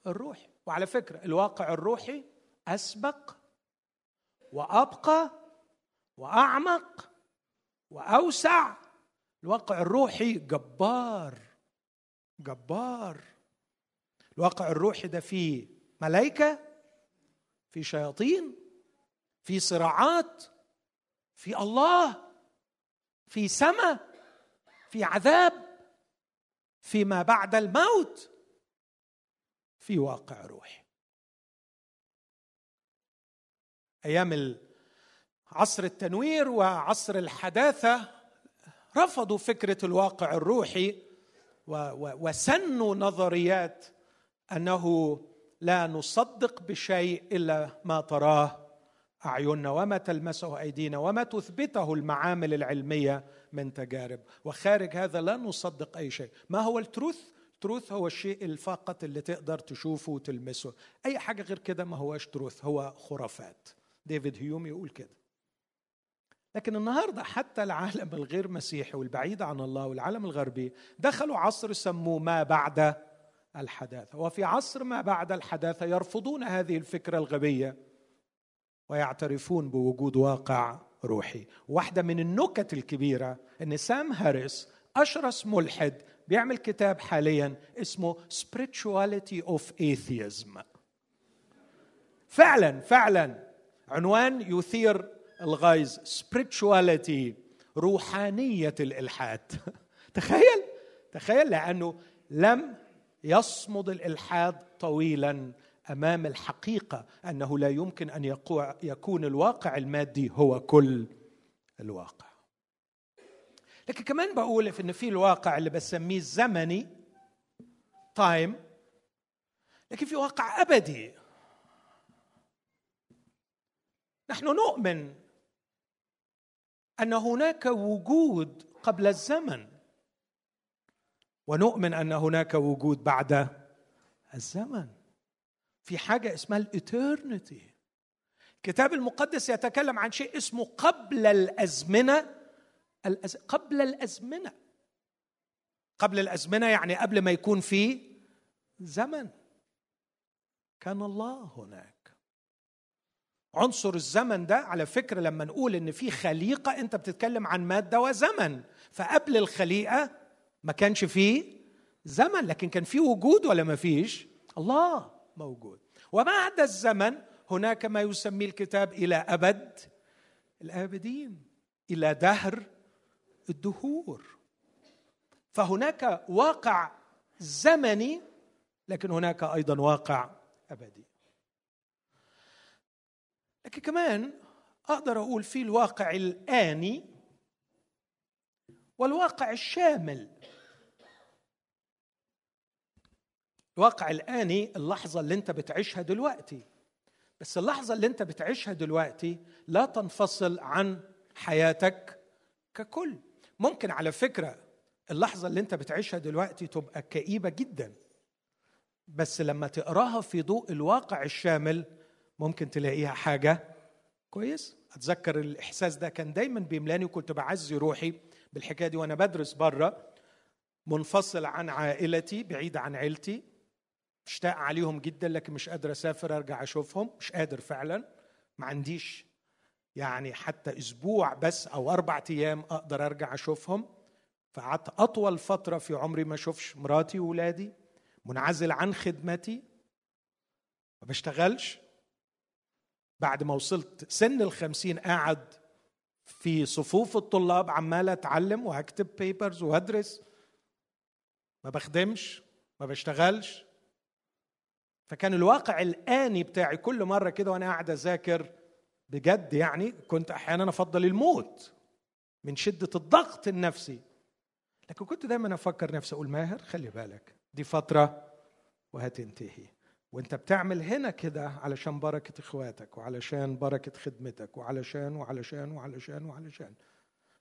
الروحي. وعلى فكرة الواقع الروحي أسبق وأبقى وأعمق وأوسع. الواقع الروحي جبار جبار. الواقع الروحي ده فيه ملائكة في شياطين في صراعات في الله في سماء في عذاب فيما بعد الموت في واقع روحي. أيام عصر التنوير وعصر الحداثة رفضوا فكرة الواقع الروحي وسنوا نظريات أنه لا نصدق بشيء إلا ما تراه. أعيننا وما تلمسه أيدينا وما تثبته المعامل العلمية من تجارب. وخارج هذا لا نصدق أي شيء. ما هو التروث؟ تروث هو الشيء الفقط اللي تقدر تشوفه وتلمسه. أي حاجة غير كده ما هوش تروث هو خرافات. ديفيد هيوم يقول كده. لكن النهارده حتى العالم الغير مسيحي والبعيد عن الله والعالم الغربي دخلوا عصر سموه ما بعد الحداثة. وفي عصر ما بعد الحداثة يرفضون هذه الفكرة الغبية ويعترفون بوجود واقع روحي. واحدة من النكت الكبيرة إن سام هاريس أشرس ملحد بيعمل كتاب حاليا اسمه spirituality of atheism. فعلا فعلا عنوان يثير الغيظ spirituality روحانية الإلحاد. تخيل تخيل لأنه لم يصمد الإلحاد طويلا أمام الحقيقة أنه لا يمكن أن يكون الواقع المادي هو كل الواقع. لكن كمان بقول في إن في الواقع اللي بسميه الزمني تايم لكن في واقع أبدي. نحن نؤمن أن هناك وجود قبل الزمن. ونؤمن أن هناك وجود بعد الزمن. في حاجة اسمها الاترنتي الكتاب المقدس يتكلم عن شيء اسمه قبل الأزمنة الأز... قبل الأزمنة. قبل الأزمنة يعني قبل ما يكون في زمن. كان الله هناك. عنصر الزمن ده على فكرة لما نقول إن في خليقة أنت بتتكلم عن مادة وزمن. فقبل الخليقة ما كانش فيه زمن لكن كان في وجود ولا ما فيش؟ الله موجود. وبعد الزمن هناك ما يسميه الكتاب إلى أبد الآبدين إلى دهر الدهور. فهناك واقع زمني لكن هناك أيضا واقع أبدي. لكن كمان أقدر أقول في الواقع الآني والواقع الشامل. الواقع الآني اللحظة اللي أنت بتعيشها دلوقتي. بس اللحظة اللي أنت بتعيشها دلوقتي لا تنفصل عن حياتك ككل. ممكن على فكرة اللحظة اللي أنت بتعيشها دلوقتي تبقى كئيبة جدا. بس لما تقراها في ضوء الواقع الشامل ممكن تلاقيها حاجة كويس. أتذكر الإحساس ده كان دايما بيملأني وكنت بعزي روحي بالحكاية دي وأنا بدرس بره منفصل عن عائلتي بعيد عن عيلتي. مشتاق عليهم جدا لكن مش قادر أسافر أرجع أشوفهم. مش قادر فعلا. ما عنديش يعني حتى أسبوع بس أو أربع أيام أقدر أرجع أشوفهم. فقعدت أطول فترة في عمري ما أشوفش مراتي واولادي منعزل عن خدمتي. ما بشتغلش. بعد ما وصلت سن الخمسين قاعد في صفوف الطلاب عمال أتعلم وهكتب بيبرز وادرس ما بخدمش ما بشتغلش. فكان الواقع الآني بتاعي كل مرة كده وأنا قاعد أذاكر بجد يعني كنت أحيانا أفضل الموت من شدة الضغط النفسي. لكن كنت دايما أفكر نفسي أقول ماهر خلي بالك دي فترة وهتنتهي. وأنت بتعمل هنا كده علشان بركة إخواتك وعلشان بركة خدمتك وعلشان وعلشان وعلشان وعلشان.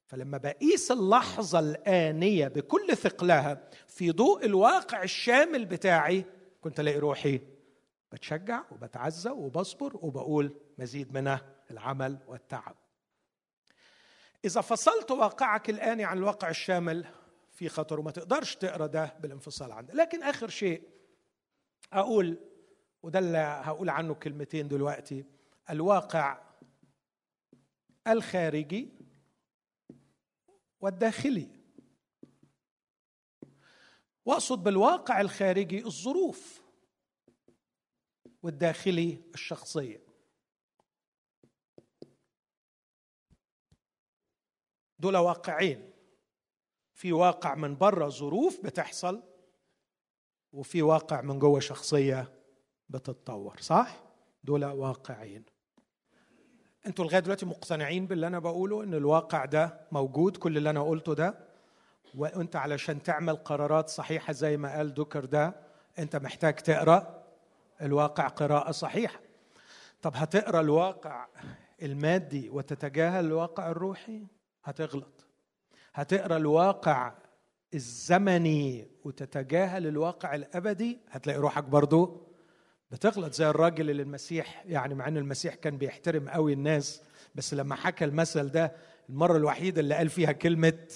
فلما بقيس اللحظة الآنية بكل ثقلها في ضوء الواقع الشامل بتاعي كنت ألاقي روحي بتشجع وبتعزى وبصبر وبقول مزيد من العمل والتعب. إذا فصلت واقعك الاني عن الواقع الشامل في خطر وما تقدرش تقرأ ده بالانفصال عنه لكن آخر شيء أقول وده اللي هقول عنه كلمتين دلوقتي. الواقع الخارجي والداخلي. واقصد بالواقع الخارجي الظروف. والداخلي الشخصية. دول واقعين. في واقع من بره ظروف بتحصل وفي واقع من جوه شخصية بتتطور صح؟ دول واقعين. أنتوا لغاية دلوقتي مقتنعين باللي أنا بقوله إن الواقع ده موجود كل اللي أنا قلته ده؟ وأنت علشان تعمل قرارات صحيحة زي ما قال دوكر ده أنت محتاج تقرأ الواقع قراءة صحيحة. طب هتقرأ الواقع المادي وتتجاهل الواقع الروحي؟ هتغلط. هتقرأ الواقع الزمني وتتجاهل الواقع الأبدي؟ هتلاقي روحك برضو بتغلط زي الراجل اللي المسيح يعني مع إن المسيح كان بيحترم قوي الناس بس لما حكى المثل ده المرة الوحيدة اللي قال فيها كلمة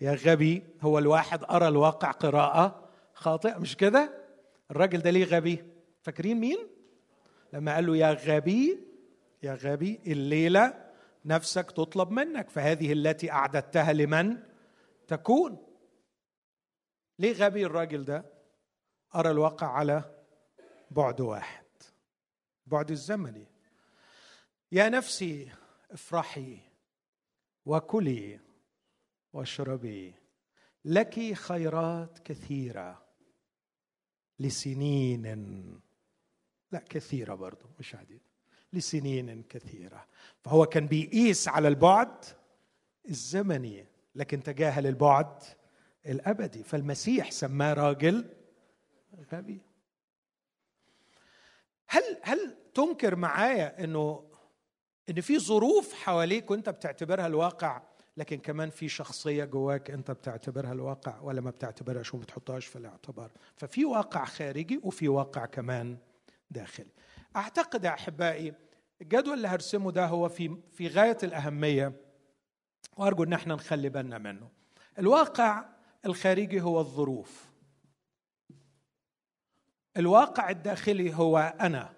يا غبي هو الواحد أرى الواقع قراءة خاطئة مش كده؟ الراجل ده ليه غبي؟ فاكرين مين؟ لما قال له يا غبي يا غبي الليلة نفسك تطلب منك فهذه التي أعددتها لمن؟ تكون. ليه غبي الراجل ده؟ أرى الواقع على بعد واحد. بعد الزمني يا نفسي افرحي وكلي واشربي. لك خيرات كثيرة لسنين لا كثيرة برضه مش عديد لسنين كثيرة. فهو كان بيقيس على البعد الزمني لكن تجاهل البعد الأبدي. فالمسيح سماه راجل غبي. هل هل تنكر معايا إنه إن في ظروف حواليك وأنت بتعتبرها الواقع لكن كمان في شخصية جواك أنت بتعتبرها الواقع ولا ما بتعتبرهاش وما بتحطهاش في الاعتبار؟ ففي واقع خارجي وفي واقع كمان داخلي. أعتقد يا أحبائي الجدول اللي هرسمه ده هو في في غاية الأهمية وأرجو أن إحنا نخلي بالنا منه. الواقع الخارجي هو الظروف. الواقع الداخلي هو أنا.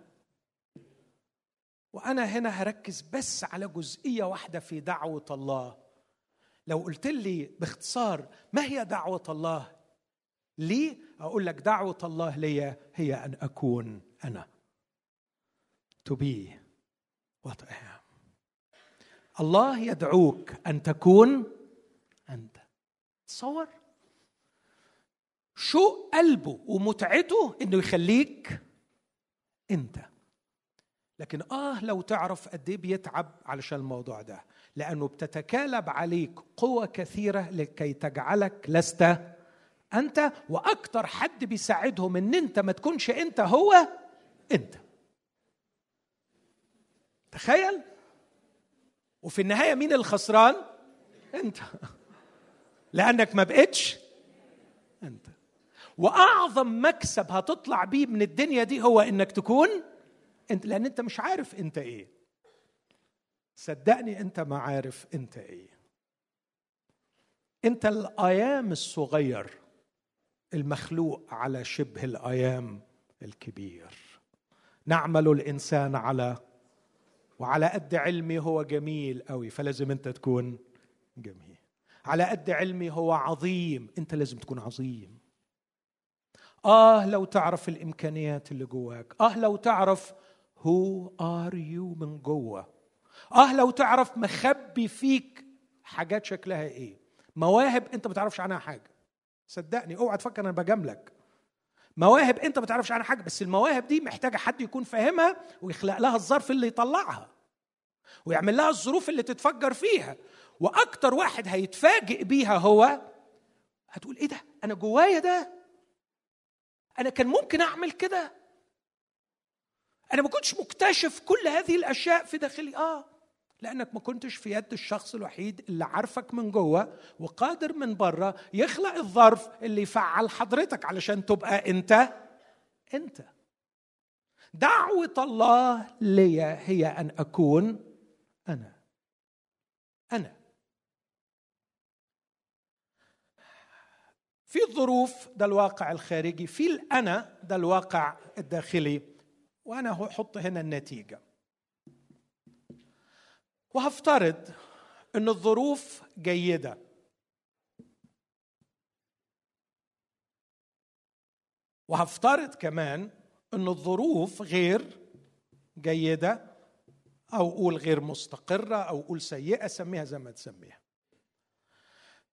وأنا هنا هركز بس على جزئية واحدة في دعوة الله. لو قلت لي باختصار ما هي دعوة الله؟ لي أقول لك دعوة الله لي هي أن أكون. أنا. To be what I am. الله يدعوك أن تكون أنت. تصور. شو قلبه ومتعته إنه يخليك أنت. لكن آه لو تعرف قد إيه بيتعب علشان الموضوع ده. لأنه بتتكالب عليك قوة كثيرة لكي تجعلك لست أنت. وأكثر حد بيساعدهم إن أنت ما تكونش أنت هو انت. تخيل. وفي النهاية مين الخسران؟ انت. لأنك ما بقتش انت. وأعظم مكسب هتطلع بيه من الدنيا دي هو إنك تكون انت لأن انت مش عارف انت إيه. صدقني انت ما عارف انت إيه. انت الأيام الصغير المخلوق على شبه الأيام الكبير. نعمل الإنسان على وعلى قد علمي هو جميل قوي فلازم أنت تكون جميل. على قد علمي هو عظيم أنت لازم تكون عظيم. آه لو تعرف الإمكانيات اللي جواك. آه لو تعرف who are you من جوه. آه لو تعرف مخبي فيك حاجات شكلها إيه. مواهب أنت ما تعرفش عنها حاجة. صدقني أوعى تفكر أنا بجاملك. مواهب انت ما تعرفش عنها حاجة بس المواهب دي محتاجة حد يكون فاهمها ويخلق لها الظرف اللي يطلعها ويعمل لها الظروف اللي تتفجر فيها. وأكتر واحد هيتفاجئ بيها هو هتقول إيه ده؟ أنا جوايا ده. أنا كان ممكن أعمل كده. أنا ما كنتش مكتشف كل هذه الأشياء في داخلي. آه. لأنك ما كنتش في يد الشخص الوحيد اللي عارفك من جوه وقادر من بره يخلق الظرف اللي يفعل حضرتك علشان تبقى أنت أنت. دعوة الله لي هي أن أكون أنا. أنا. في الظروف ده الواقع الخارجي في الأنا ده الواقع الداخلي وأنا هحط هنا النتيجة. وهفترض إن الظروف جيدة. وهفترض كمان إن الظروف غير جيدة أو قول غير مستقرة أو قول سيئة سميها زي ما تسميها.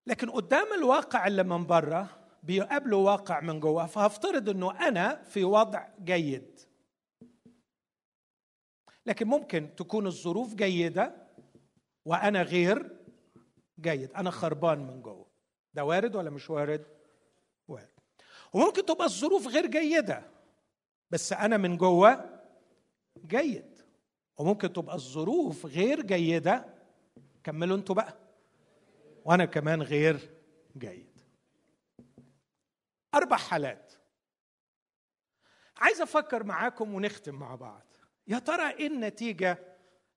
لكن قدام الواقع اللي من بره بيقابله واقع من جوه فهفترض إنه أنا في وضع جيد. لكن ممكن تكون الظروف جيدة وأنا غير جيد أنا خربان من جوه. ده وارد ولا مش وارد؟ وارد. وممكن تبقى الظروف غير جيدة بس أنا من جوه جيد. وممكن تبقى الظروف غير جيدة كملوا أنتوا بقى. وأنا كمان غير جيد. أربع حالات. عايز أفكر معاكم ونختم مع بعض. يا ترى إيه النتيجة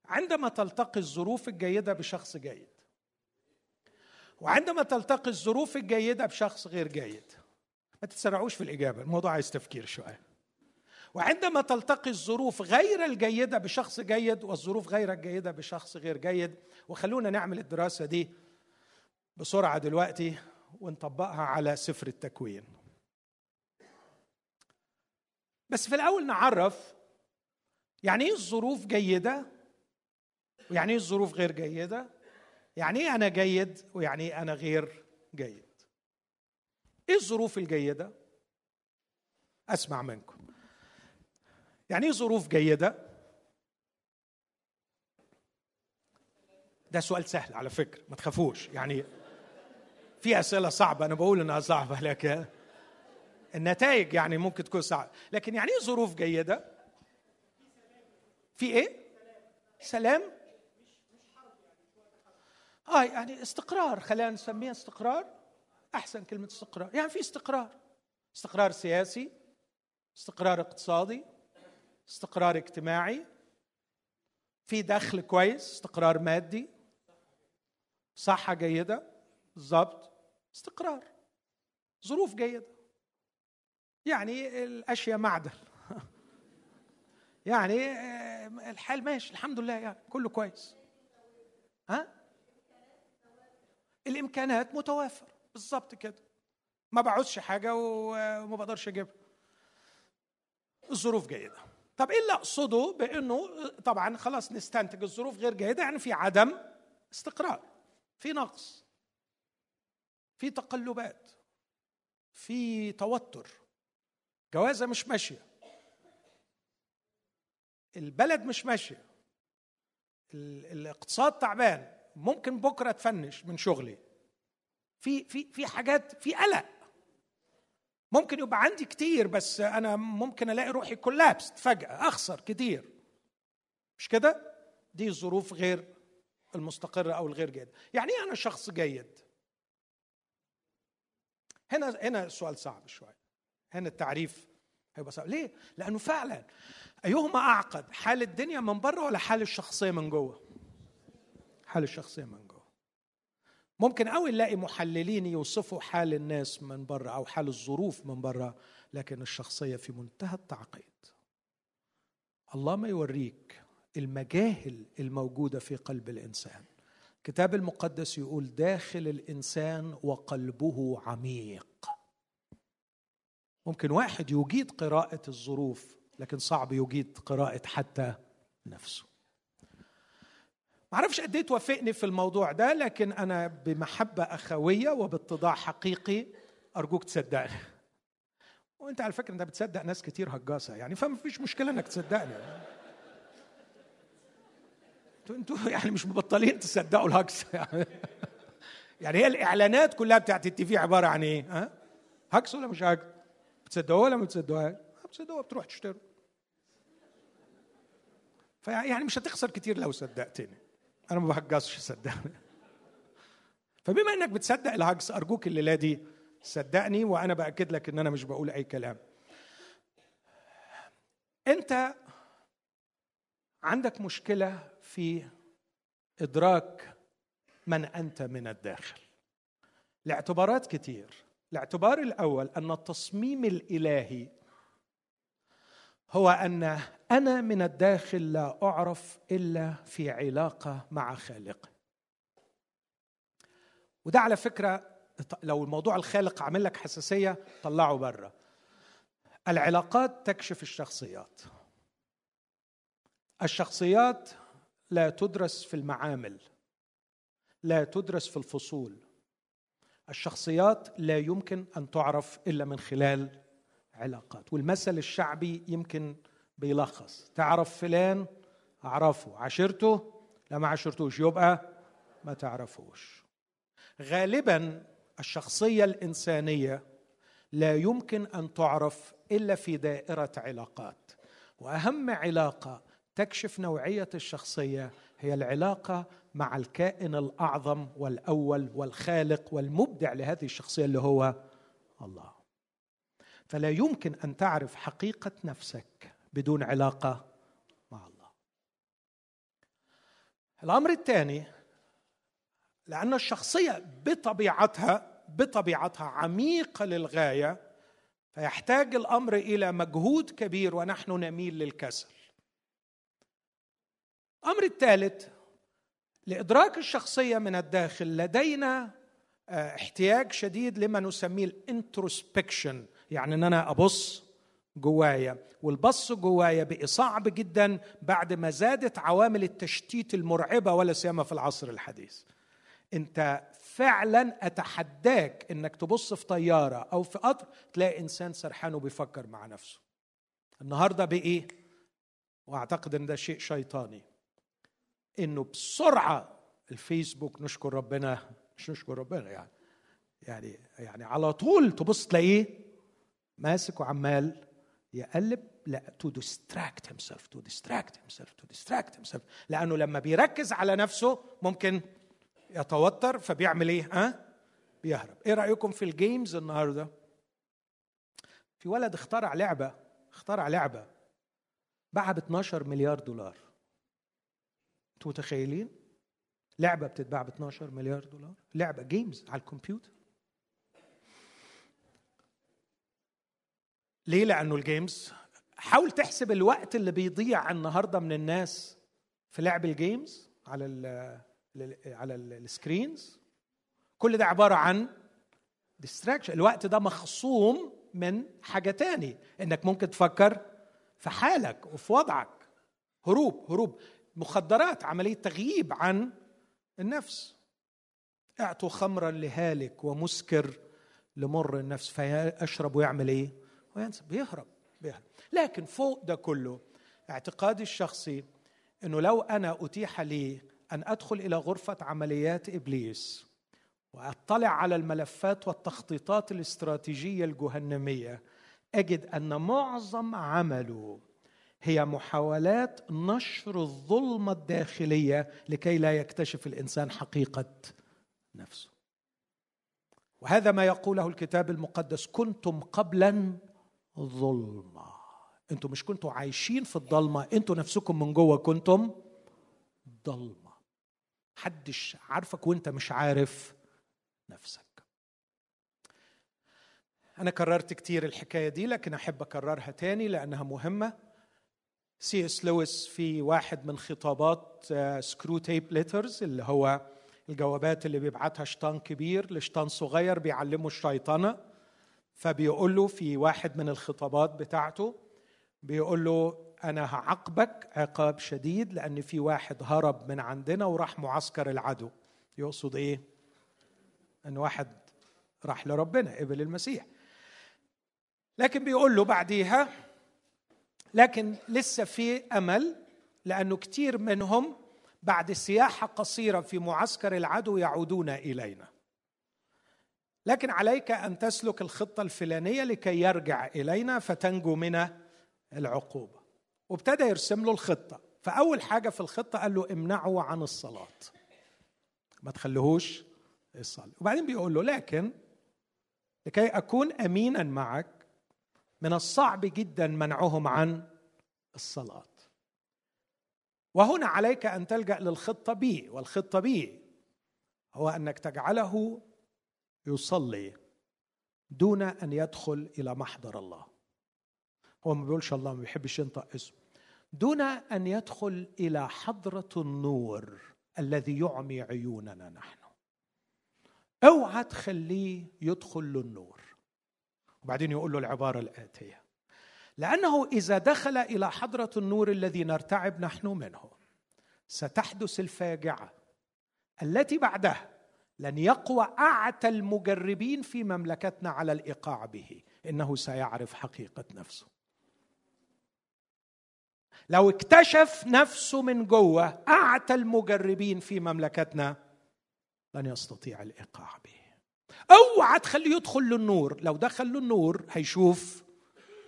عندما تلتقي الظروف الجيدة بشخص جيد وعندما تلتقي الظروف الجيدة بشخص غير جيد ما تتسرعوش في الإجابة الموضوع عايز تفكير شوية. وعندما تلتقي الظروف غير الجيدة بشخص جيد والظروف غير الجيدة بشخص غير جيد وخلونا نعمل الدراسة دي بسرعة دلوقتي ونطبقها على سفر التكوين. بس في الأول نعرف يعني إيه الظروف جيدة ويعني إيه الظروف غير جيدة؟ يعني إيه أنا جيد ويعني إيه أنا غير جيد؟ إيه الظروف الجيدة؟ أسمع منكم. يعني إيه ظروف جيدة؟ ده سؤال سهل على فكرة ما تخافوش. يعني في أسئلة صعبة أنا بقول إنها صعبة لكن النتائج يعني ممكن تكون صعبة. لكن يعني إيه ظروف جيدة؟ في إيه؟ سلام. آه يعني استقرار خلينا نسميها استقرار أحسن كلمة استقرار. يعني في استقرار. استقرار سياسي استقرار اقتصادي استقرار اجتماعي في دخل كويس استقرار مادي صحة جيدة بالظبط استقرار. ظروف جيدة. يعني الأشياء معدل يعني آه، الحال ماشي الحمد لله يعني كله كويس. ها؟ الإمكانات متوافر. بالظبط كده. ما بعوزش حاجة وما بقدرش أجيبها. الظروف جيدة. طب إيه اللي أقصده بإنه طبعا خلاص نستنتج الظروف غير جيدة. يعني في عدم استقرار في نقص في تقلبات في توتر. جوازة مش ماشية. البلد مش ماشية. الاقتصاد تعبان. ممكن بكرة تفنش من شغلي. في في في حاجات في قلق. ممكن يبقى عندي كتير بس أنا ممكن ألاقي روحي كولابست فجأة أخسر كتير. مش كده؟ دي الظروف غير المستقرة أو الغير جيدة. يعني إيه أنا شخص جيد؟ هنا هنا السؤال صعب شوية. هنا التعريف هيبقى صعب. ليه؟ لأنه فعلا أيهما أعقد حال الدنيا من بره ولا حال الشخصية من جوه؟ حال الشخصية من جوه. ممكن قوي نلاقي محللين يوصفوا حال الناس من بره أو حال الظروف من بره لكن الشخصية في منتهى التعقيد. الله ما يوريك المجاهل الموجودة في قلب الإنسان. الكتاب المقدس يقول داخل الإنسان وقلبه عميق. ممكن واحد يجيد قراءة الظروف لكن صعب يجيد قراءة حتى نفسه. معرفش قد إيه توافقني في الموضوع ده لكن أنا بمحبة أخوية وباتضاع حقيقي أرجوك تصدقني وأنت على فكرة أنت بتصدق ناس كتير هجاسة يعني فما فيش مشكلة إنك تصدقني أنتوا أنتوا يعني مش مبطلين تصدقوا الهجس يعني يعني هي الإعلانات كلها بتاعت التي في عبارة عن إيه؟ ها؟ هجس ولا مش هجس؟ بتصدقوها ولا ما بتصدقوهاش؟ بتصدقوها بتروح تشتروا فيعني مش هتخسر كتير لو صدقتني أنا ما بهجصش صدقني. فبما إنك بتصدق الهجس أرجوك الليلة دي صدقني وأنا بأكد لك إن أنا مش بقول أي كلام. أنت عندك مشكلة في إدراك من أنت من الداخل. لاعتبارات كتير. الاعتبار الأول أن التصميم الإلهي هو أن أنا من الداخل لا أعرف إلا في علاقة مع خالقي وده على فكرة لو الموضوع الخالق عامل لك حساسية طلعه بره. العلاقات تكشف الشخصيات. الشخصيات لا تدرس في المعامل لا تدرس في الفصول. الشخصيات لا يمكن أن تعرف إلا من خلال علاقات. والمثل الشعبي يمكن بيلخص. تعرف فلان؟ أعرفه. عشرته؟ لا ما عشرتوش. يبقى ما تعرفوش. غالبا الشخصية الإنسانية لا يمكن أن تعرف إلا في دائرة علاقات. وأهم علاقة تكشف نوعية الشخصية هي العلاقة مع الكائن الأعظم والأول والخالق والمبدع لهذه الشخصية اللي هو الله. فلا يمكن أن تعرف حقيقة نفسك بدون علاقة مع الله. الأمر الثاني لأن الشخصية بطبيعتها بطبيعتها عميقة للغاية فيحتاج الأمر إلى مجهود كبير ونحن نميل للكسل الأمر الثالث لإدراك الشخصية من الداخل لدينا آه، احتياج شديد لما نسميه الإنتروسبكشن يعني إن أنا أبص جوايا والبص جوايا بقي صعب جدا بعد ما زادت عوامل التشتيت المرعبة ولا سيما في العصر الحديث. انت فعلا أتحداك إنك تبص في طيارة أو في قطر تلاقي إنسان سرحان وبيفكر مع نفسه. النهارده بايه وأعتقد إن ده شيء شيطاني إنه بسرعة الفيسبوك نشكر ربنا مش نشكر ربنا يعني يعني يعني على طول تبص تلاقيه ماسك وعمال يقلب لا to distract himself to distract himself to distract himself لأنه لما بيركز على نفسه ممكن يتوتر فبيعمل إيه؟ ها؟ بيهرب. إيه رأيكم في ال games النهارده؟ في ولد اخترع لعبة اخترع لعبة باعها ب 12 مليار دولار. أنتوا متخيلين؟ لعبة بتتباع ب 12 مليار دولار؟ لعبة games على الكمبيوتر. ليه؟ لأنه ال games حاول تحسب الوقت اللي بيضيع النهارده من الناس في لعب ال games على ال على ال screens كل ده عبارة عن distraction الوقت ده مخصوم من حاجة تاني إنك ممكن تفكر في حالك وفي وضعك. هروب هروب. مخدرات عملية تغييب عن النفس. اعطوا خمرا لهالك ومسكر لمر النفس فيشرب ويعمل إيه؟ وينسى بيهرب بيهرب لكن فوق ده كله اعتقادي الشخصي إنه لو أنا أتيح لي أن أدخل إلى غرفة عمليات إبليس وأطلع على الملفات والتخطيطات الاستراتيجية الجهنمية أجد أن معظم عمله هي محاولات نشر الظلمة الداخلية لكي لا يكتشف الإنسان حقيقة نفسه. وهذا ما يقوله الكتاب المقدس كنتم قبلا ظلمه أنتم مش كنتوا عايشين في الضلمة أنتوا نفسكم من جوه كنتم ضلمة. حدش عارفك وانت مش عارف نفسك. أنا كررت كتير الحكاية دي لكن أحب أكررها تاني لأنها مهمة. سي إس لويس في واحد من خطابات Screwtape Letters اللي هو الجوابات اللي بيبعتها شيطان كبير لشيطان صغير بيعلمه الشيطنة. فبيقول له في واحد من الخطابات بتاعته بيقول له أنا هعاقبك عقاب شديد لأن في واحد هرب من عندنا وراح معسكر العدو. يقصد إيه؟ إن واحد راح لربنا قبل المسيح. لكن بيقول له بعديها لكن لسه في أمل لأنه كثير منهم بعد سياحة قصيرة في معسكر العدو يعودون إلينا. لكن عليك أن تسلك الخطة الفلانية لكي يرجع إلينا فتنجو من العقوبة. وابتدى يرسم له الخطة. فأول حاجة في الخطة قال له امنعه عن الصلاة. ما تخليهوش يصلي. وبعدين بيقول له لكن لكي أكون أمينا معك من الصعب جدا منعهم عن الصلاة. وهنا عليك أن تلجأ للخطة بي. والخطة بي هو أنك تجعله يصلي دون أن يدخل إلى محضر الله. هو ما بيقولش الله ما بيحبش ينطق اسمه. دون أن يدخل إلى حضرة النور الذي يعمي عيوننا نحن. أوعى تخليه يدخل للنور. وبعدين يقول له العبارة الآتية. لأنه إذا دخل إلى حضرة النور الذي نرتعب نحن منه ستحدث الفاجعة التي بعدها لن يقوى أعتى المجربين في مملكتنا على الإيقاع به. إنه سيعرف حقيقة نفسه. لو اكتشف نفسه من جوه أعتى المجربين في مملكتنا لن يستطيع الإيقاع به. أوعى تخليه يدخل للنور. لو دخل للنور هيشوف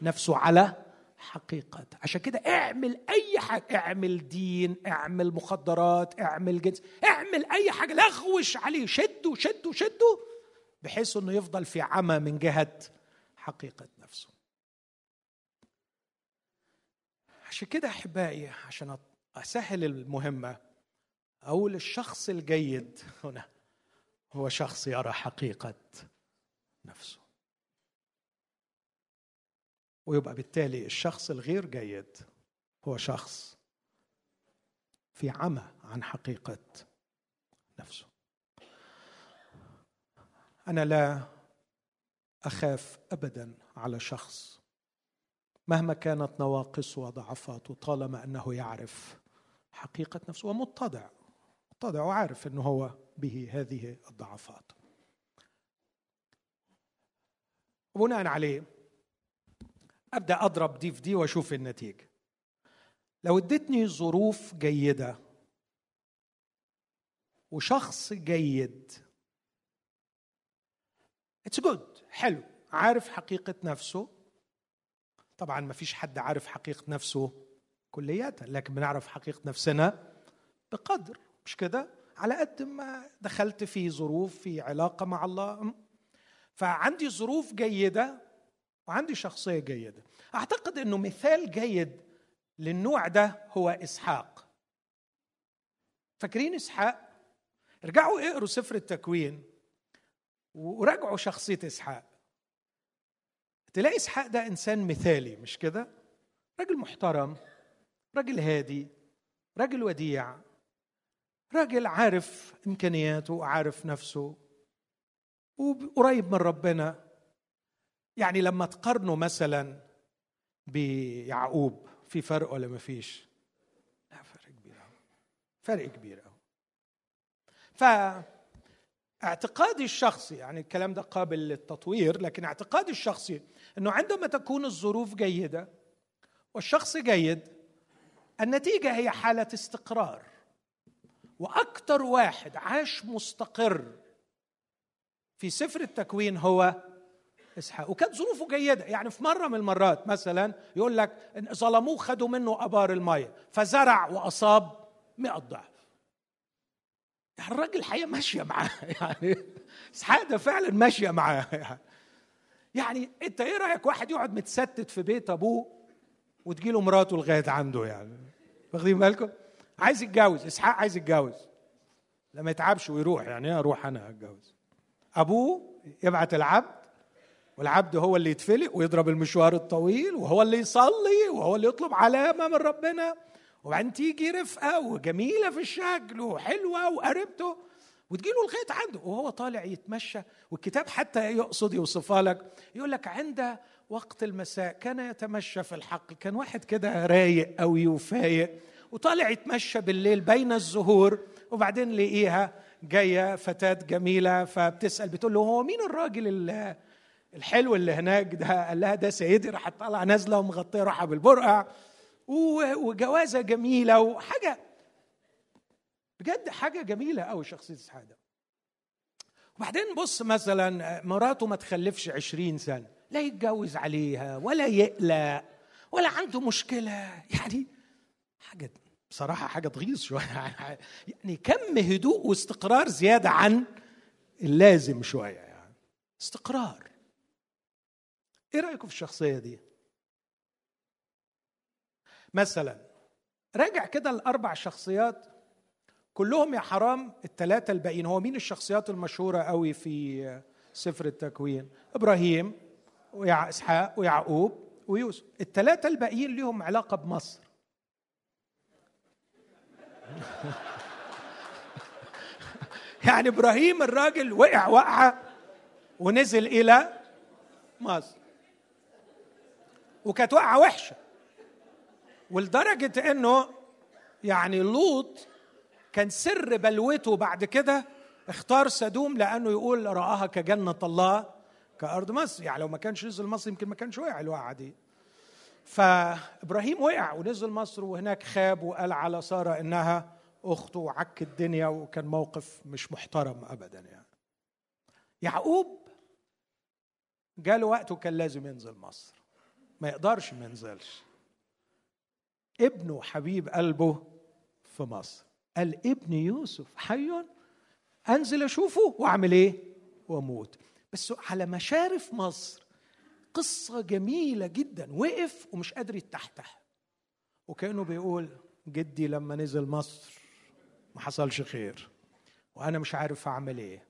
نفسه على حقيقة. عشان كده اعمل أي حاجة. اعمل دين اعمل مخدرات اعمل جنس. اعمل أي حاجة. لغوش عليه. شده شده شده بحيث أنه يفضل في عمى من جهة حقيقة نفسه. عشان كده أحبائي عشان أسهل المهمة أقول الشخص الجيد هنا هو شخص يرى حقيقة نفسه. ويبقى بالتالي الشخص الغير جيد هو شخص في عمى عن حقيقة نفسه. أنا لا أخاف ابدا على شخص. مهما كانت نواقصه وضعفاته طالما أنه يعرف حقيقة نفسه ومتضع متضع وعارف إنه هو به هذه الضعفات. وبناء عليه أبدأ أضرب دي في دي وأشوف النتيجة. لو ادتني ظروف جيدة وشخص جيد it's good حلو عارف حقيقة نفسه. طبعا ما فيش حد عارف حقيقة نفسه كلية لكن بنعرف حقيقة نفسنا بقدر مش كده؟ على قد ما دخلت في ظروف في علاقة مع الله. فعندي ظروف جيدة وعندي شخصية جيدة أعتقد أنه مثال جيد للنوع ده هو إسحاق فاكرين إسحاق؟ ارجعوا اقروا سفر التكوين وراجعوا شخصية إسحاق تلاقي إسحاق ده إنسان مثالي مش كده؟ راجل محترم راجل هادي راجل وديع راجل عارف إمكانياته وعارف نفسه وقريب من ربنا يعني لما تقارنه مثلا بيعقوب في فرق ولا ما فيش؟ لا فرق كبير أوي. فرق كبير أوي. فاعتقادي الشخصي يعني الكلام ده قابل للتطوير لكن اعتقادي الشخصي إنه عندما تكون الظروف جيدة والشخص جيد النتيجة هي حالة استقرار. وأكثر واحد عاش مستقر في سفر التكوين هو اسحاق وكانت ظروفه جيدة. يعني في مرة من المرات مثلا يقول لك ظلموه خدوا منه أبار المية فزرع وأصاب 100 ضعف. يعني الراجل الحقيقة ماشية معاه. يعني اسحاق ده فعلا ماشية معاه. يعني. يعني أنت إيه رأيك واحد يقعد متستت في بيت أبوه وتجيله مراته لغاية عنده يعني؟ واخدين بالكم؟ عايز يتجوز. إسحاق عايز يتجوز. لما يتعبش ويروح يعني إيه أروح أنا أتجوز؟ أبوه يبعت العبد والعبد هو اللي يتفلق ويضرب المشوار الطويل وهو اللي يصلي وهو اللي يطلب علامة من ربنا. وبعدين تيجي رفقة وجميلة في الشكل وحلوة وقربته وتجي له لغايه عنده وهو طالع يتمشى. والكتاب حتى يقصد يوصفها لك يقول لك عند وقت المساء كان يتمشى في الحقل كان واحد كده رايق قوي وفايق وطالع يتمشى بالليل بين الزهور وبعدين لقيها جاية فتاة جميلة فبتسأل بتقول له هو مين الراجل اللي الحلو اللي هناك ده قال لها ده سيدي راح طالعه نازلة ومغطية روحها بالبرقع. وجوازة جميلة وحاجة بجد حاجة جميلة قوي شخصيه اسحاق ده وبعدين بص مثلا مراته ما تخلفش عشرين سنة لا يتجوز عليها ولا يقلق ولا عنده مشكلة. يعني حاجة بصراحة حاجة تغيظ شوية. يعني كم هدوء واستقرار زيادة عن اللازم شوية يعني. استقرار. إيه رأيكم في الشخصية دي؟ مثلا راجع كده الأربع شخصيات كلهم يا حرام الثلاثه الباقيين هو مين الشخصيات المشهورة قوي في سفر التكوين؟ إبراهيم واسحاق ويعقوب ويوسف. الثلاثه الباقيين لهم علاقة بمصر. يعني إبراهيم الراجل وقع وقعة ونزل إلى مصر. وكانت وقعه وحشة. ولدرجة إنه يعني لوط كان سر بلوته بعد كده اختار سدوم لأنه يقول رآها كجنة الله كأرض مصر. يعني لو ما كانش نزل مصر يمكن ما كانش وقع الوقعه دي. فإبراهيم وقع ونزل مصر وهناك خاب وقال على سارة إنها اخته وعك الدنيا وكان موقف مش محترم ابدا يعني. يعقوب جاله وقت وكان لازم ينزل مصر. ما يقدرش ما ينزلش. ابنه حبيب قلبه في مصر. قال ابن يوسف حي أنزل أشوفه وأعمل إيه؟ وأموت. بس على مشارف مصر قصة جميلة جدا. وقف ومش قادر يتحتح. وكأنه بيقول جدي لما نزل مصر ما حصلش خير. وأنا مش عارف أعمل إيه.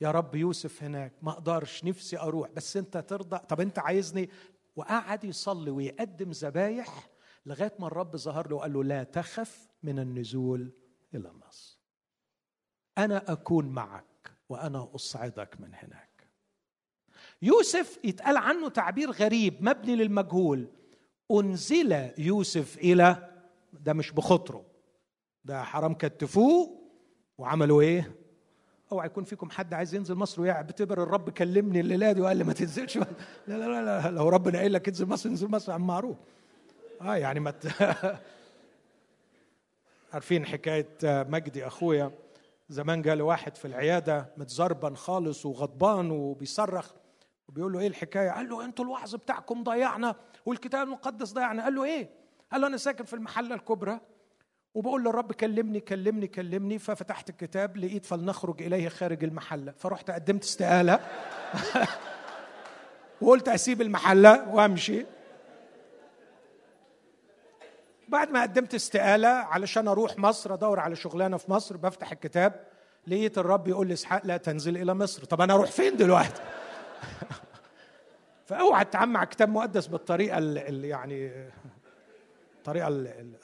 يا رب يوسف هناك. ما أقدرش. نفسي أروح. بس أنت ترضى. طب أنت عايزني وقعد يصلي ويقدم ذبايح لغاية ما الرب ظهر له وقال له لا تخف من النزول إلى مصر أنا أكون معك وأنا أصعدك من هناك. يوسف يتقال عنه تعبير غريب مبني للمجهول. أنزل يوسف إلى ده مش بخطره ده حرام كتفوه وعملوا إيه؟ أوعى يكون فيكم حد عايز ينزل مصر ويعتبر الرب كلمني الليلة دي وقال لي ما تنزلش لا لا لا, لا لو ربنا قايل لك انزل مصر انزل مصر عم معروف. آه يعني ما عارفين حكاية مجدي أخويا؟ زمان جاله واحد في العيادة متزربن خالص وغضبان وبيصرخ. وبيقول له إيه الحكاية؟ قال له أنتوا الوعظ بتاعكم ضيعنا والكتاب المقدس ضيعنا. قال له إيه؟ قال له أنا ساكن في المحلة الكبرى. وبقول للرب كلمني كلمني كلمني ففتحت الكتاب لقيت فلنخرج إليه خارج المحلة. فرحت قدمت استقالة. وقلت أسيب المحلة وأمشي. بعد ما قدمت استقالة علشان أروح مصر أدور على شغلانة في مصر بفتح الكتاب لقيت الرب يقول لي اسحاق لا تنزل إلى مصر. طب أنا أروح فين دلوقتي؟ فأوعى تتعامل كتاب مقدس بالطريقة اللي يعني الطريقة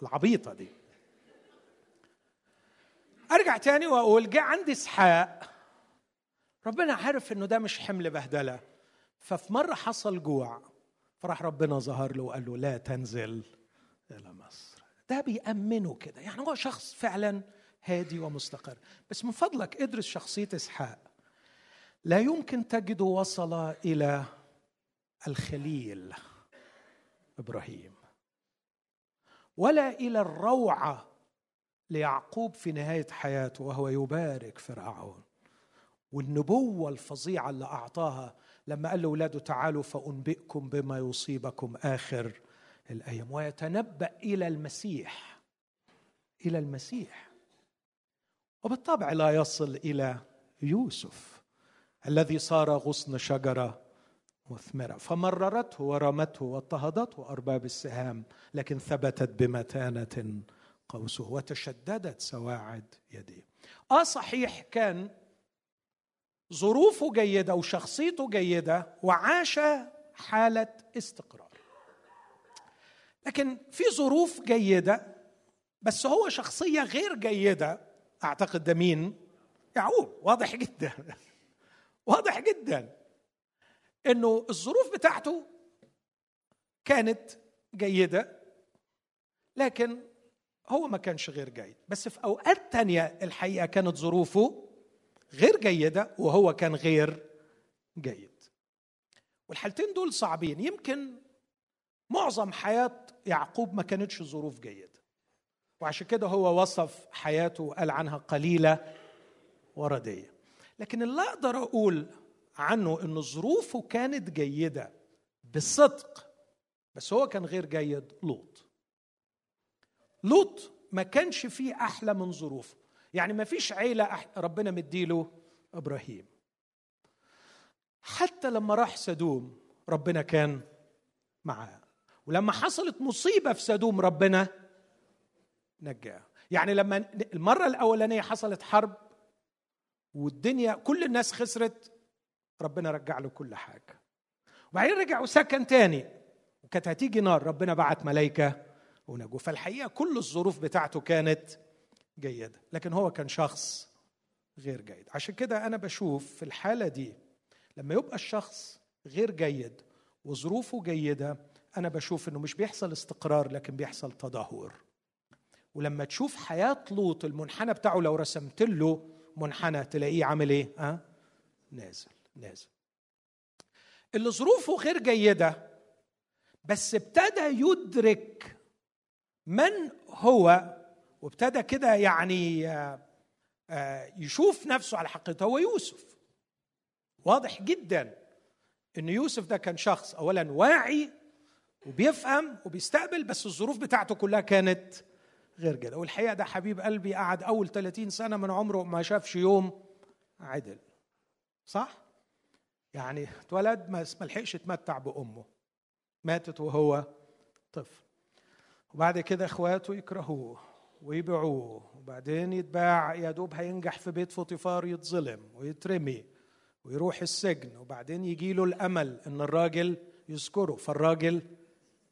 العبيطة دي. أرجع تاني وأقول جه عندي إسحاق. ربنا عارف إنه ده مش حمل بهدلة. ففي مرة حصل جوع فراح ربنا ظهر له وقال له لا تنزل إلى مصر. ده بيأمنه كده. يعني هو شخص فعلا هادي ومستقر. بس من فضلك ادرس شخصية إسحاق. لا يمكن تجد وصل إلى الخليل إبراهيم ولا إلى الروعة ليعقوب في نهاية حياته وهو يبارك فرعون. والنبوة الفظيعة اللي أعطاها لما قال لأولاده تعالوا فأنبئكم بما يصيبكم آخر الأيام ويتنبأ إلى المسيح إلى المسيح. وبالطبع لا يصل إلى يوسف الذي صار غصن شجرة مثمرة. فمررته ورمته واضطهدته أرباب السهام لكن ثبتت بمتانة قوسه وتشددت سواعد يديه. آه صحيح كان ظروفه جيدة وشخصيته جيدة وعاش حالة استقرار. لكن في ظروف جيدة بس هو شخصية غير جيدة أعتقد ده مين؟ يعقوب. واضح جدا. واضح جدا. إنه الظروف بتاعته كانت جيدة لكن هو ما كانش غير جيد. بس في أوقات تانية الحقيقة كانت ظروفه غير جيدة وهو كان غير جيد. والحالتين دول صعبين. يمكن معظم حياة يعقوب ما كانتش ظروف جيدة. وعشان كده هو وصف حياته وقال عنها قليلة وردية. لكن اللي أقدر أقول عنه إن ظروفه كانت جيدة بصدق بس هو كان غير جيد لوط. لوط ما كانش فيه أحلى من ظروفه. يعني ما فيش عيلة ربنا مديله إبراهيم. حتى لما راح سدوم ربنا كان معاه. ولما حصلت مصيبة في سدوم ربنا نجاه. يعني لما المرة الأولانية حصلت حرب والدنيا كل الناس خسرت ربنا رجع له كل حاجة. وبعدين رجع وسكن تاني وكانت هتيجي نار ربنا بعت ملائكة ونجوا فالحقيقة كل الظروف بتاعته كانت جيدة لكن هو كان شخص غير جيد. عشان كده أنا بشوف في الحالة دي لما يبقى الشخص غير جيد وظروفه جيدة أنا بشوف إنه مش بيحصل استقرار لكن بيحصل تدهور. ولما تشوف حياة لوط المنحنى بتاعه لو رسمت له منحنى تلاقيه عامل إيه؟ ها؟ نازل نازل. اللي ظروفه غير جيدة بس ابتدى يدرك من هو؟ وابتدى كده يعني آه، آه، يشوف نفسه على حقيقته هو يوسف. واضح جدا إن يوسف ده كان شخص اولا واعي وبيفهم وبيستقبل بس الظروف بتاعته كلها كانت غير كده. والحقيقة ده حبيب قلبي قعد أول 30 سنة من عمره ما شافش يوم عدل. صح؟ يعني اتولد ما لحقش يتمتع بأمه. ماتت وهو طفل. وبعد كده إخواته يكرهوه ويبيعوه. وبعدين يتباع يا دوب هينجح في بيت فوطيفار يتظلم ويترمي ويروح السجن. وبعدين يجي له الأمل إن الراجل يذكره فالراجل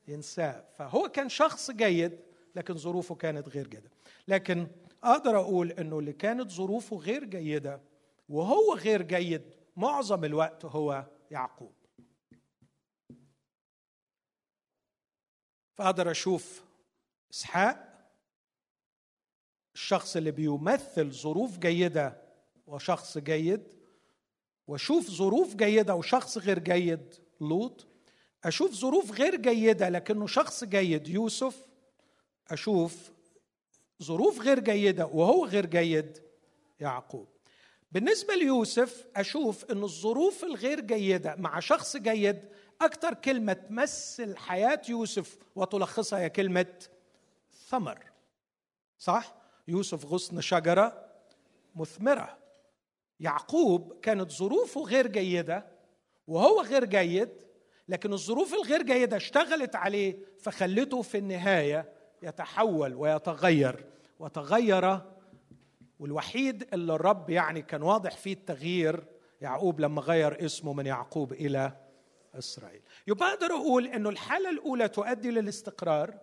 ينساه. فهو كان شخص جيد لكن ظروفه كانت غير جيدة. لكن أقدر أقول إنه اللي كانت ظروفه غير جيدة وهو غير جيد معظم الوقت هو يعقوب. فأقدر أشوف إسحاق الشخص اللي بيمثل ظروف جيدة وشخص جيد وأشوف ظروف جيدة وشخص غير جيد لوط أشوف ظروف غير جيدة لكنه شخص جيد يوسف أشوف ظروف غير جيدة وهو غير جيد يعقوب. بالنسبة ليوسف أشوف إن الظروف الغير جيدة مع شخص جيد أكثر كلمة تمثل حياة يوسف وتلخصها هي كلمة ثمر. صح؟ يوسف غصن شجرة مثمرة. يعقوب كانت ظروفه غير جيدة وهو غير جيد لكن الظروف الغير جيدة اشتغلت عليه فخلته في النهاية يتحول ويتغير. وتغير والوحيد اللي الرب يعني كان واضح فيه التغيير يعقوب لما غير اسمه من يعقوب إلى إسرائيل. يبقى أقدر أقول إنه الحالة الأولى تؤدي للاستقرار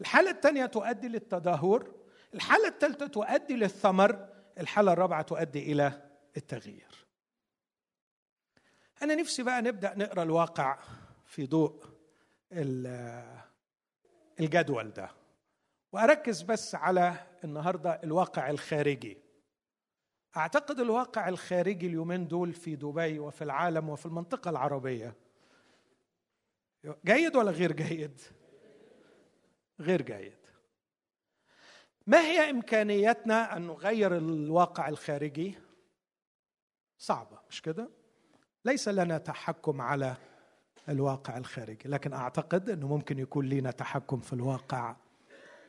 الحالة الثانية تؤدي للتدهور الحالة الثالثة تؤدي للثمر الحالة الرابعة تؤدي إلى التغيير. أنا نفسي بقى نبدأ نقرأ الواقع في ضوء الجدول ده وأركز بس على النهارده الواقع الخارجي. أعتقد الواقع الخارجي اليومين دول في دبي وفي العالم وفي المنطقة العربية جيد ولا غير جيد؟ غير جيد. ما هي امكانياتنا أن نغير الواقع الخارجي؟ صعبة مش كده؟ ليس لنا تحكم على الواقع الخارجي لكن أعتقد أنه ممكن يكون لنا تحكم في الواقع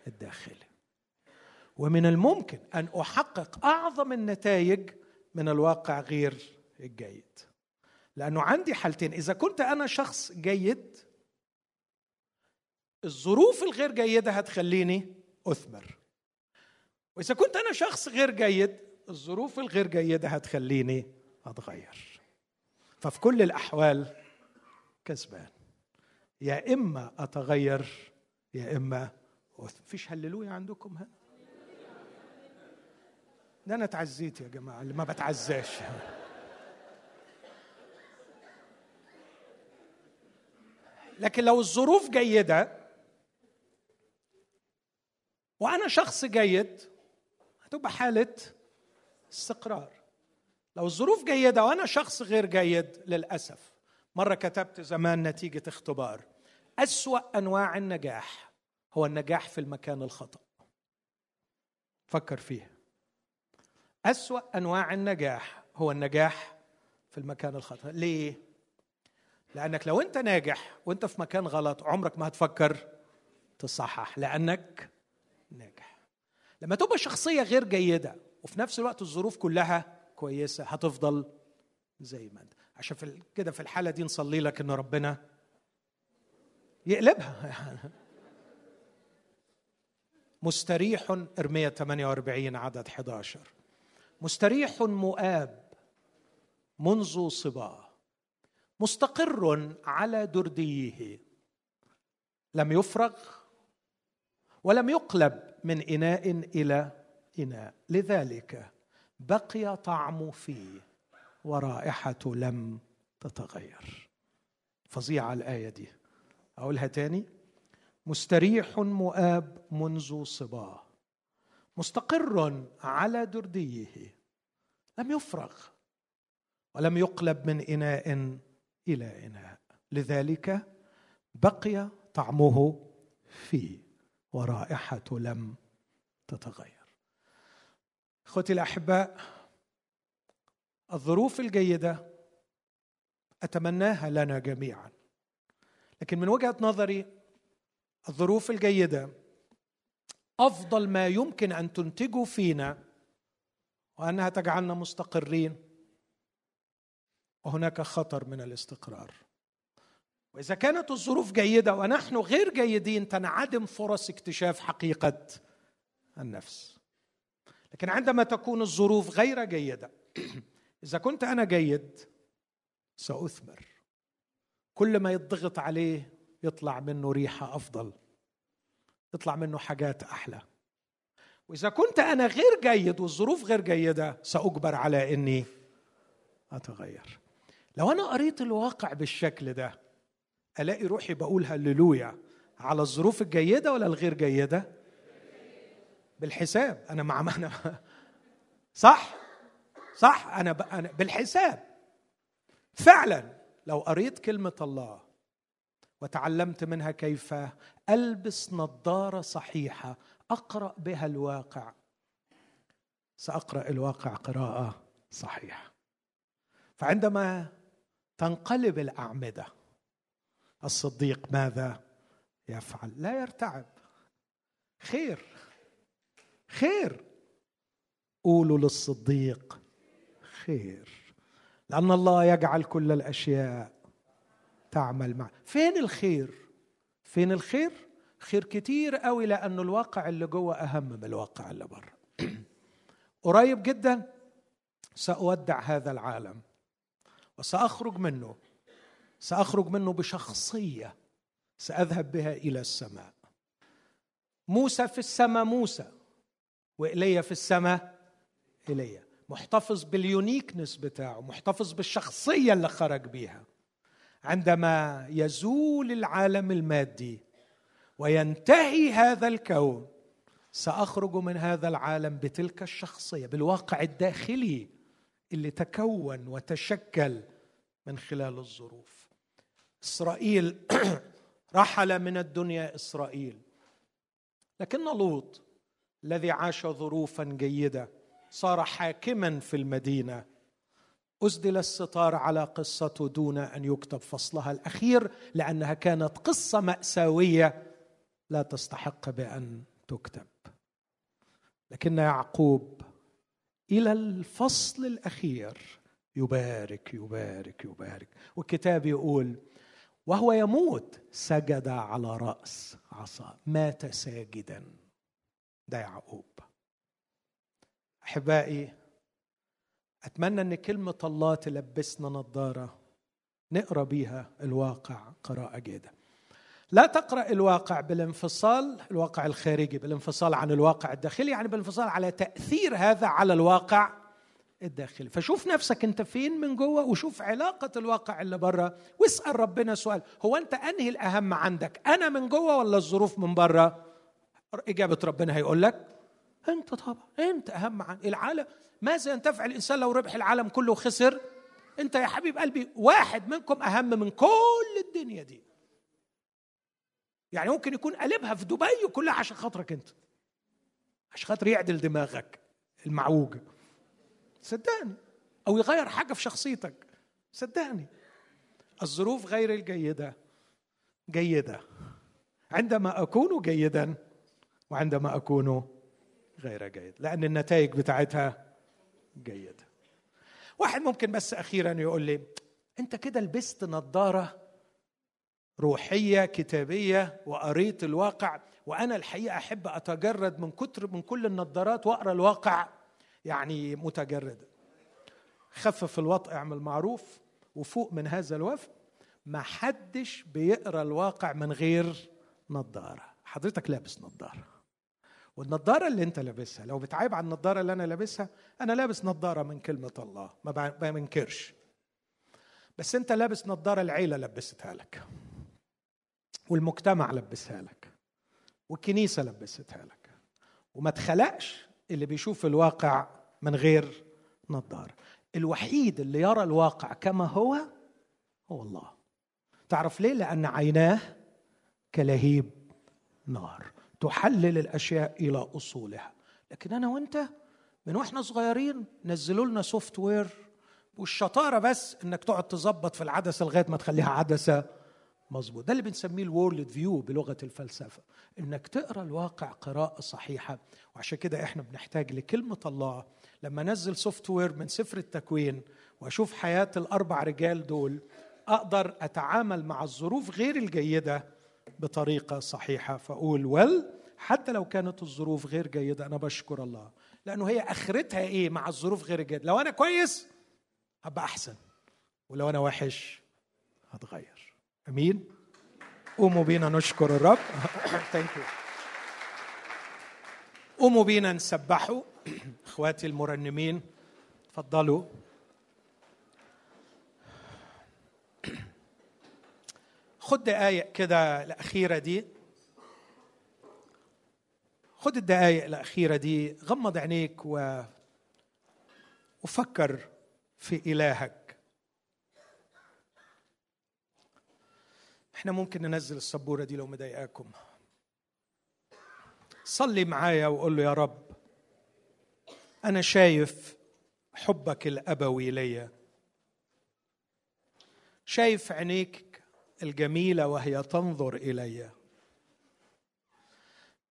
الداخلي. ومن الممكن أن أحقق أعظم النتائج من الواقع غير الجيد. لأنه عندي حالتين. إذا كنت أنا شخص جيد الظروف الغير جيدة هتخليني أثمر. وإذا كنت أنا شخص غير جيد الظروف الغير جيدة هتخليني أتغير. ففي كل الأحوال كسبان. يا إما أتغير يا إما فيش هللويا عندكم هنا؟ ده أنا اتعزيت يا جماعة اللي ما بتعزاش. لكن لو الظروف جيدة وأنا شخص جيد هتبقى حالة استقرار. لو الظروف جيدة وأنا شخص غير جيد للأسف. مرة كتبت زمان نتيجة اختبار. أسوأ أنواع النجاح هو النجاح في المكان الخطأ. فكر فيها. أسوأ أنواع النجاح هو النجاح في المكان الخطأ. ليه؟ لأنك لو أنت ناجح وأنت في مكان غلط عمرك ما هتفكر تصحح لأنك ناجح. لما تبقى شخصية غير جيدة وفي نفس الوقت الظروف كلها كويسة هتفضل زي ما أنت. عشان في كده في الحالة دي نصلي لك إن ربنا يقلبها. مستريح ارمية 48 عدد 11 مستريح مؤاب منذ صباه مستقر على درديه. لم يفرغ ولم يقلب من إناء إلى إناء. لذلك بقي طعم فيه ورائحته لم تتغير. فظيعة الآية دي. أقولها تاني. مستريح مؤاب منذ صباه. مستقر على درديه. لم يفرغ ولم يقلب من إناء إلى إناء. لذلك بقي طعمه فيه ورائحته لم تتغير. إخوتي الأحباء الظروف الجيدة أتمناها لنا جميعا. لكن من وجهة نظري الظروف الجيدة أفضل ما يمكن أن تنتجه فينا وأنها تجعلنا مستقرين وهناك خطر من الاستقرار. وإذا كانت الظروف جيدة ونحن غير جيدين تنعدم فرص اكتشاف حقيقة النفس. لكن عندما تكون الظروف غير جيدة إذا كنت أنا جيد سأثمر. كل ما يضغط عليه يطلع منه ريحة أفضل يطلع منه حاجات أحلى. وإذا كنت أنا غير جيد والظروف غير جيدة سأجبر على إني أتغير. لو أنا قريت الواقع بالشكل ده ألاقي روحي بقول هللويا على الظروف الجيدة ولا الغير جيدة؟ بالحساب. أنا مع أنا صح؟ صح. أنا, ب... أنا بالحساب. فعلا لو قريت كلمة الله وتعلمت منها كيف ألبس نظارة صحيحة أقرأ بها الواقع سأقرأ الواقع قراءة صحيحة. فعندما تنقلب الأعمدة. الصديق ماذا يفعل؟ لا يرتعب. خير. خير. قولوا للصديق خير. لأن الله يجعل كل الأشياء تعمل معه. فين الخير؟ فين الخير؟ خير كتير قوي لأنه الواقع اللي جوه أهم من الواقع اللي بره. قريب جدا سأودع هذا العالم. وساخرج منه. سأخرج منه بشخصية. سأذهب بها إلى السماء. موسى في السماء موسى. وايليا في السماء ايليا محتفظ باليونيكنس بتاعه محتفظ بالشخصية اللي خرج بيها. عندما يزول العالم المادي وينتهي هذا الكون سأخرج من هذا العالم بتلك الشخصية بالواقع الداخلي. اللي تكون وتشكل من خلال الظروف. إسرائيل رحل من الدنيا إسرائيل. لكن لوط الذي عاش ظروفا جيدة صار حاكما في المدينة. اسدل الستار على قصته دون أن يكتب فصلها الأخير لأنها كانت قصة مأساوية لا تستحق بأن تكتب. لكن يعقوب إلى الفصل الأخير. يبارك يبارك يبارك. والكتاب يقول وهو يموت سجد على رأس عصا مات ساجدا. ده يعقوب. أحبائي أتمنى إن كلمة الله تلبسنا نظارة نقرأ بيها الواقع قراءة جيدة. لا تقرأ الواقع بالانفصال الواقع الخارجي بالانفصال عن الواقع الداخلي يعني بالانفصال على تأثير هذا على الواقع الداخلي. فشوف نفسك أنت فين من جوه وشوف علاقة الواقع اللي بره واسأل ربنا سؤال هو أنت أنهي الأهم عندك أنا من جوه ولا الظروف من بره إجابة ربنا هيقول لك أنت طبعا أنت أهم عن العالم ماذا ينتفع الإنسان لو ربح العالم كله وخسر؟ أنت يا حبيب قلبي واحد منكم أهم من كل الدنيا دي. يعني ممكن يكون قلبها في دبي كلها عشان خاطرك انت. عشان خاطر يعدل دماغك المعوج. صدقني. أو يغير حاجة في شخصيتك. صدقني. الظروف غير الجيدة. جيدة. عندما أكون جيدا وعندما أكون غير جيد. لأن النتائج بتاعتها جيدة. واحد ممكن بس أخيرا يقول لي أنت كده لبست نظارة روحية كتابية وقريت الواقع. وأنا الحقيقة أحب أتجرد من كتر من كل النظارات وأقرأ الواقع. يعني متجرد. خفف الوطء اعمل معروف. وفوق من هذا الوفد ما حدش بيقرأ الواقع من غير نظارة. حضرتك لابس نظارة. والنظارة اللي أنت لابسها لو بتعيب على النظارة اللي أنا لابسها أنا لابس نظارة من كلمة الله. ما بنكرش. بس أنت لابس نظارة العيلة لبستها لك. والمجتمع لبسها لك والكنيسة لبستها لك. وما تخلقش اللي بيشوف الواقع من غير نظارة. الوحيد اللي يرى الواقع كما هو هو الله. تعرف ليه؟ لأن عيناه كلهيب نار. تحلل الأشياء إلى أصولها. لكن أنا وأنت من وإحنا صغيرين نزلوا لنا software والشطارة بس إنك تقعد تظبط في العدسة لغاية ما تخليها عدسة مظبوط. ده اللي بنسميه ال worldview بلغة الفلسفة إنك تقرأ الواقع قراءة صحيحة. وعشان كده إحنا بنحتاج لكلمة الله. لما أنزل software من سفر التكوين وأشوف حياة الأربع رجال دول أقدر أتعامل مع الظروف غير الجيدة بطريقة صحيحة. فأقول ول حتى لو كانت الظروف غير جيدة أنا بشكر الله. لأنه هي آخرتها إيه مع الظروف غير الجيدة؟ لو أنا كويس هبقى أحسن. ولو أنا وحش هتغير. أمين. قوموا بينا نشكر الرب. ثانك يو قوموا بينا نسبحوا إخواتي المرنمين تفضلوا. خد دقايق كده الأخيرة دي. خد الدقايق الأخيرة دي غمض عينيك و... وفكر في إلهك. إحنا ممكن ننزل السبورة دي لو مضايقاكم. صلي معايا وقول له يا رب أنا شايف حبك الأبوي ليا. شايف عينيك الجميلة وهي تنظر إلي.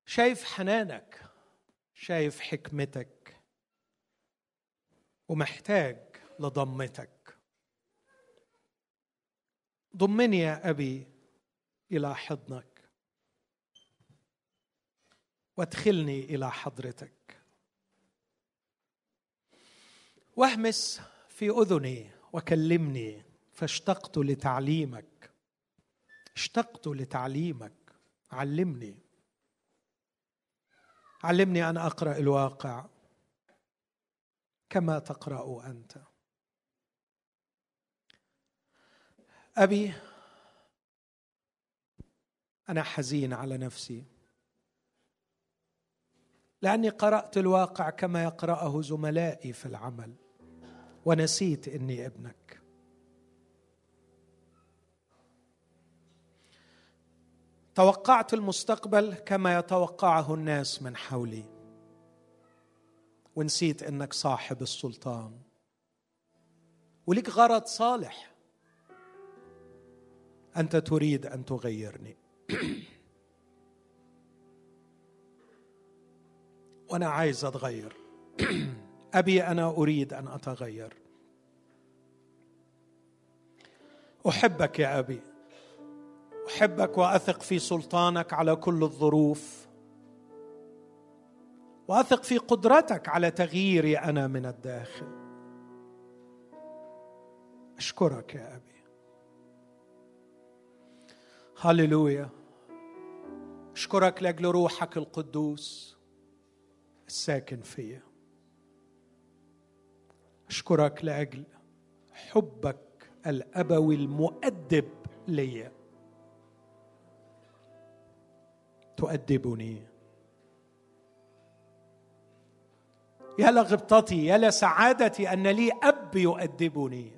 شايف حنانك شايف حكمتك ومحتاج لضمتك. ضمني يا أبي إلى حضنك. وادخلني إلى حضرتك. واهمس في أذني وكلمني فاشتقت لتعليمك. اشتقت لتعليمك. علمني. علمني أن أقرأ الواقع كما تقرأ أنت. أبي أنا حزين على نفسي. لأني قرأت الواقع كما يقرأه زملائي في العمل ونسيت إني ابنك. توقعت المستقبل كما يتوقعه الناس من حولي ونسيت إنك صاحب السلطان. ولك غرض صالح أنت تريد أن تغيرني. وأنا عايز اتغير. ابي أنا اريد ان اتغير. احبك يا ابي. احبك واثق في سلطانك على كل الظروف. واثق في قدرتك على تغييري أنا من الداخل. اشكرك يا ابي. هللويا. أشكرك لأجل روحك القدوس الساكن فيا. أشكرك لأجل حبك الأبوي المؤدب لي تؤدبني. يا لغبطتي يا لسعادتي أن لي أب يؤدبني.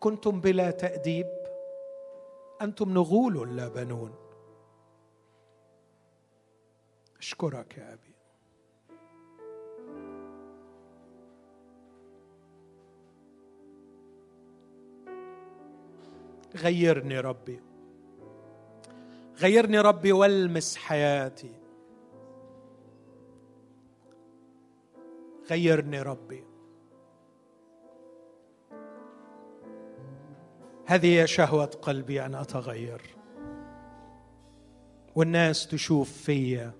كنتم بلا تأديب أنتم نغول لا بنون أشكرك يا أبي. غيرني ربي. غيرني ربي والمس حياتي. غيرني ربي. هذه هي شهوة قلبي أن أتغير. والناس تشوف في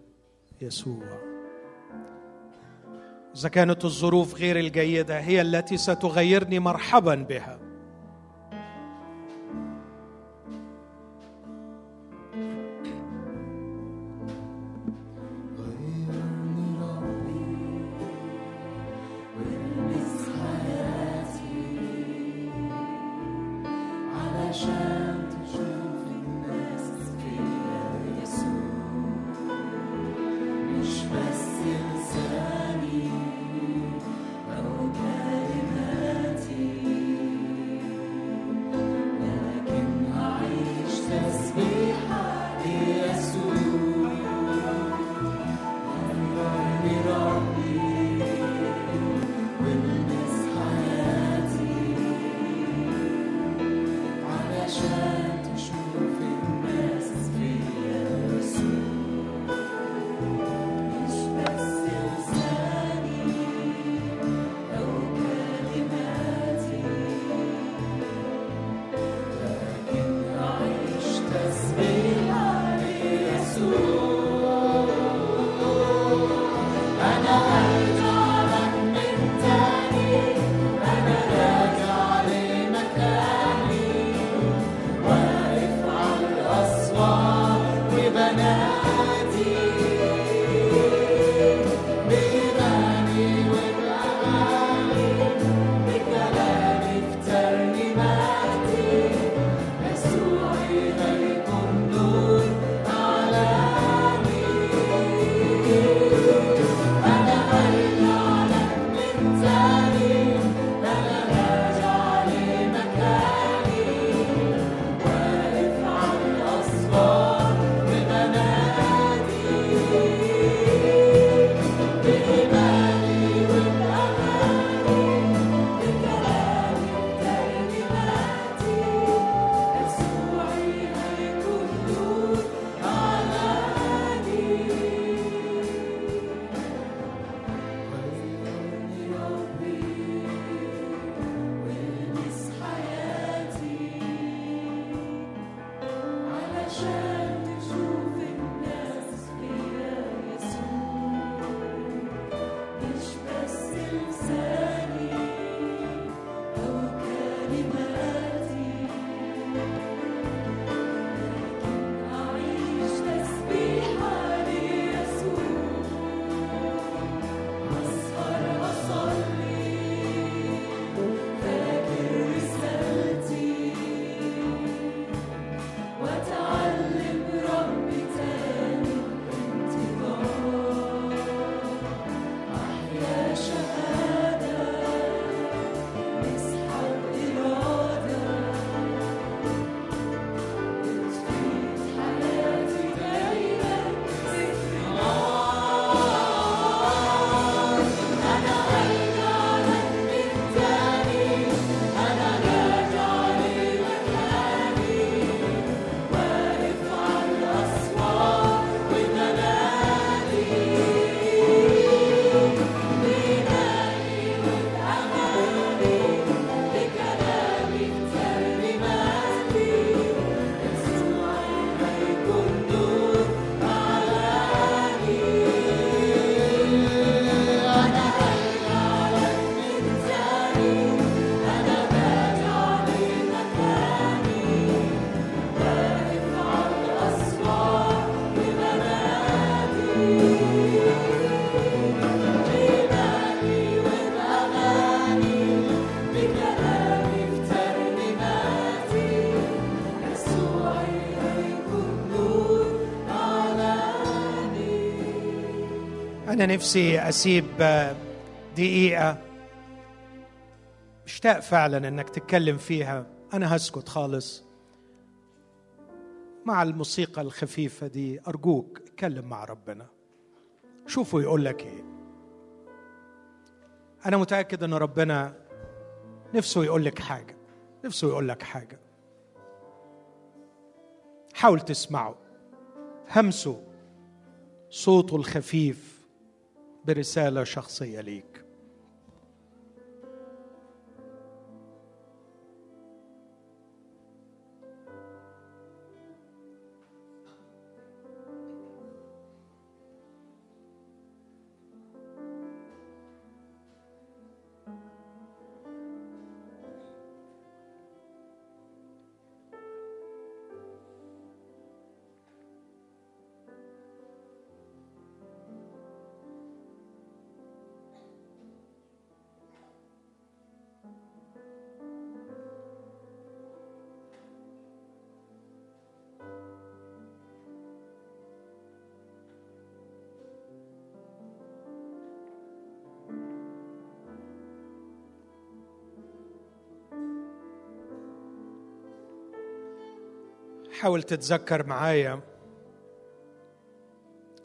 يسوع. إذا كانت الظروف غير الجيدة هي التي ستغيرني مرحبا بها. أنا نفسي أسيب دقيقة. مشتاق فعلا إنك تتكلم فيها. أنا هسكت خالص. مع الموسيقى الخفيفة دي أرجوك اتكلم مع ربنا. شوفوا يقول لك إيه. أنا متأكد إن ربنا نفسه يقول لك حاجة. نفسه يقول لك حاجة. حاول تسمعه. همسه صوته الخفيف. برسالة شخصية ليك. حاول تتذكر معايا.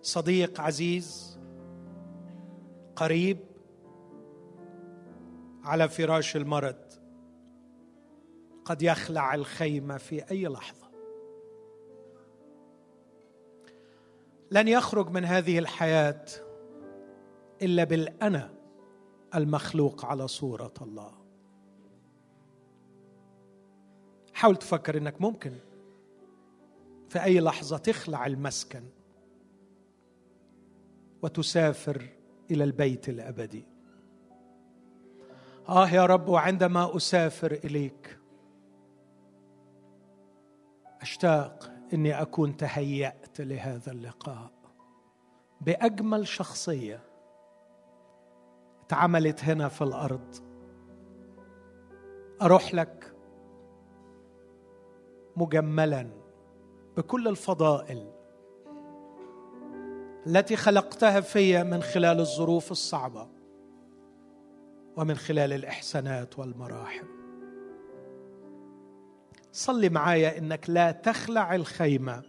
صديق عزيز قريب على فراش المرض. قد يخلع الخيمة في أي لحظة. لن يخرج من هذه الحياة إلا بالأنا المخلوق على صورة الله. حاول تفكر إنك ممكن في أي لحظة تخلع المسكن وتسافر إلى البيت الأبدي. آه يا رب وعندما أسافر إليك أشتاق إني أكون تهيأت لهذا اللقاء بأجمل شخصية اتعملت هنا في الأرض. أروح لك مجملا. بكل الفضائل التي خلقتها في من خلال الظروف الصعبة ومن خلال الإحسانات والمراحم صلي معايا إنك لا تخلع الخيمة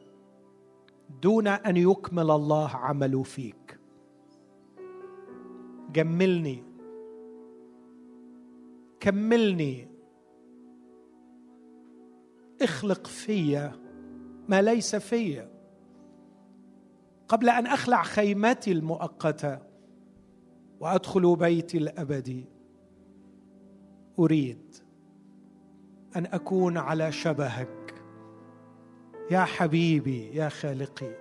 دون أن يكمل الله عمله فيك. جملني كملني اخلق فيا ما ليس في قبل أن أخلع خيمتي المؤقتة وأدخل بيتي الأبدي أريد أن أكون على شبهك. يا حبيبي يا خالقي.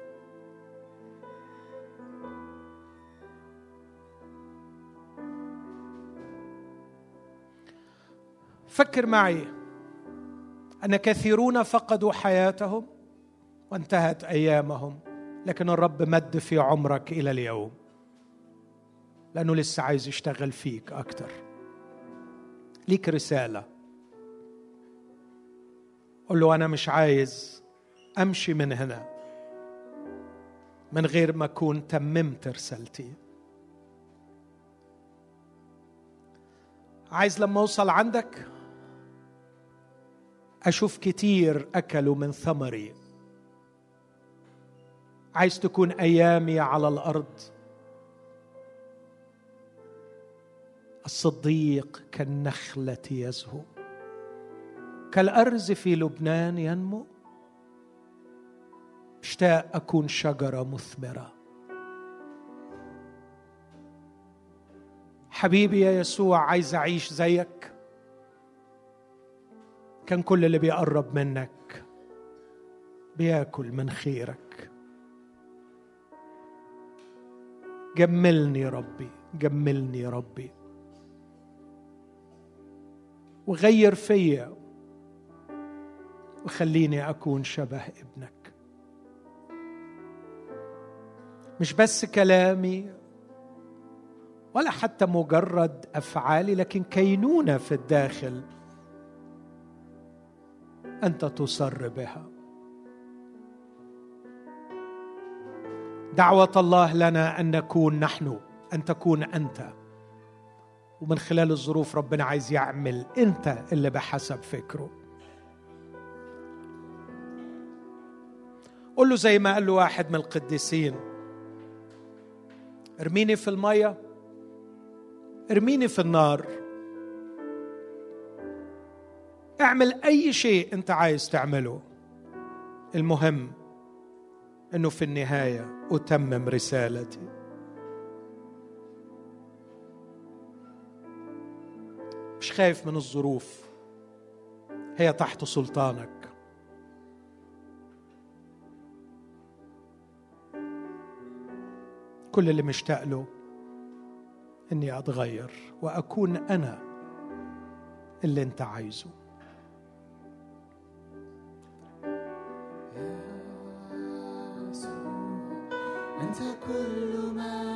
فكر معي. أن كثيرون فقدوا حياتهم. وانتهت أيامهم لكن الرب مد في عمرك إلى اليوم. لأنه لسه عايز يشتغل فيك أكتر. ليك رسالة. قل له أنا مش عايز أمشي من هنا. من غير ما أكون تممت رسالتي. عايز لما أوصل عندك أشوف كتير أكلوا من ثمري. عايز تكون أيامي على الأرض. الصديق كالنخلة يزهو كالأرز في لبنان ينمو. اشتاق أكون شجرة مثمرة. حبيبي يا يسوع عايز أعيش زيك. كان كل اللي بيقرب منك بياكل من خيرك. جملني ربي جملني ربي. وغير فيا وخليني أكون شبه ابنك. مش بس كلامي ولا حتى مجرد أفعالي لكن كينونة في الداخل أنت تصر بها. دعوة الله لنا أن نكون نحن أن تكون أنت. ومن خلال الظروف ربنا عايز يعمل أنت اللي بحسب فكره. قل له زي ما قال له واحد من القديسين ارميني في المية ارميني في النار. اعمل أي شيء أنت عايز تعمله. المهم أنه في النهاية أتمم رسالتي. مش خايف من الظروف هي تحت سلطانك. كل اللي مشتاق له إني أتغير وأكون أنا اللي أنت عايزه. أنت كل ما أريد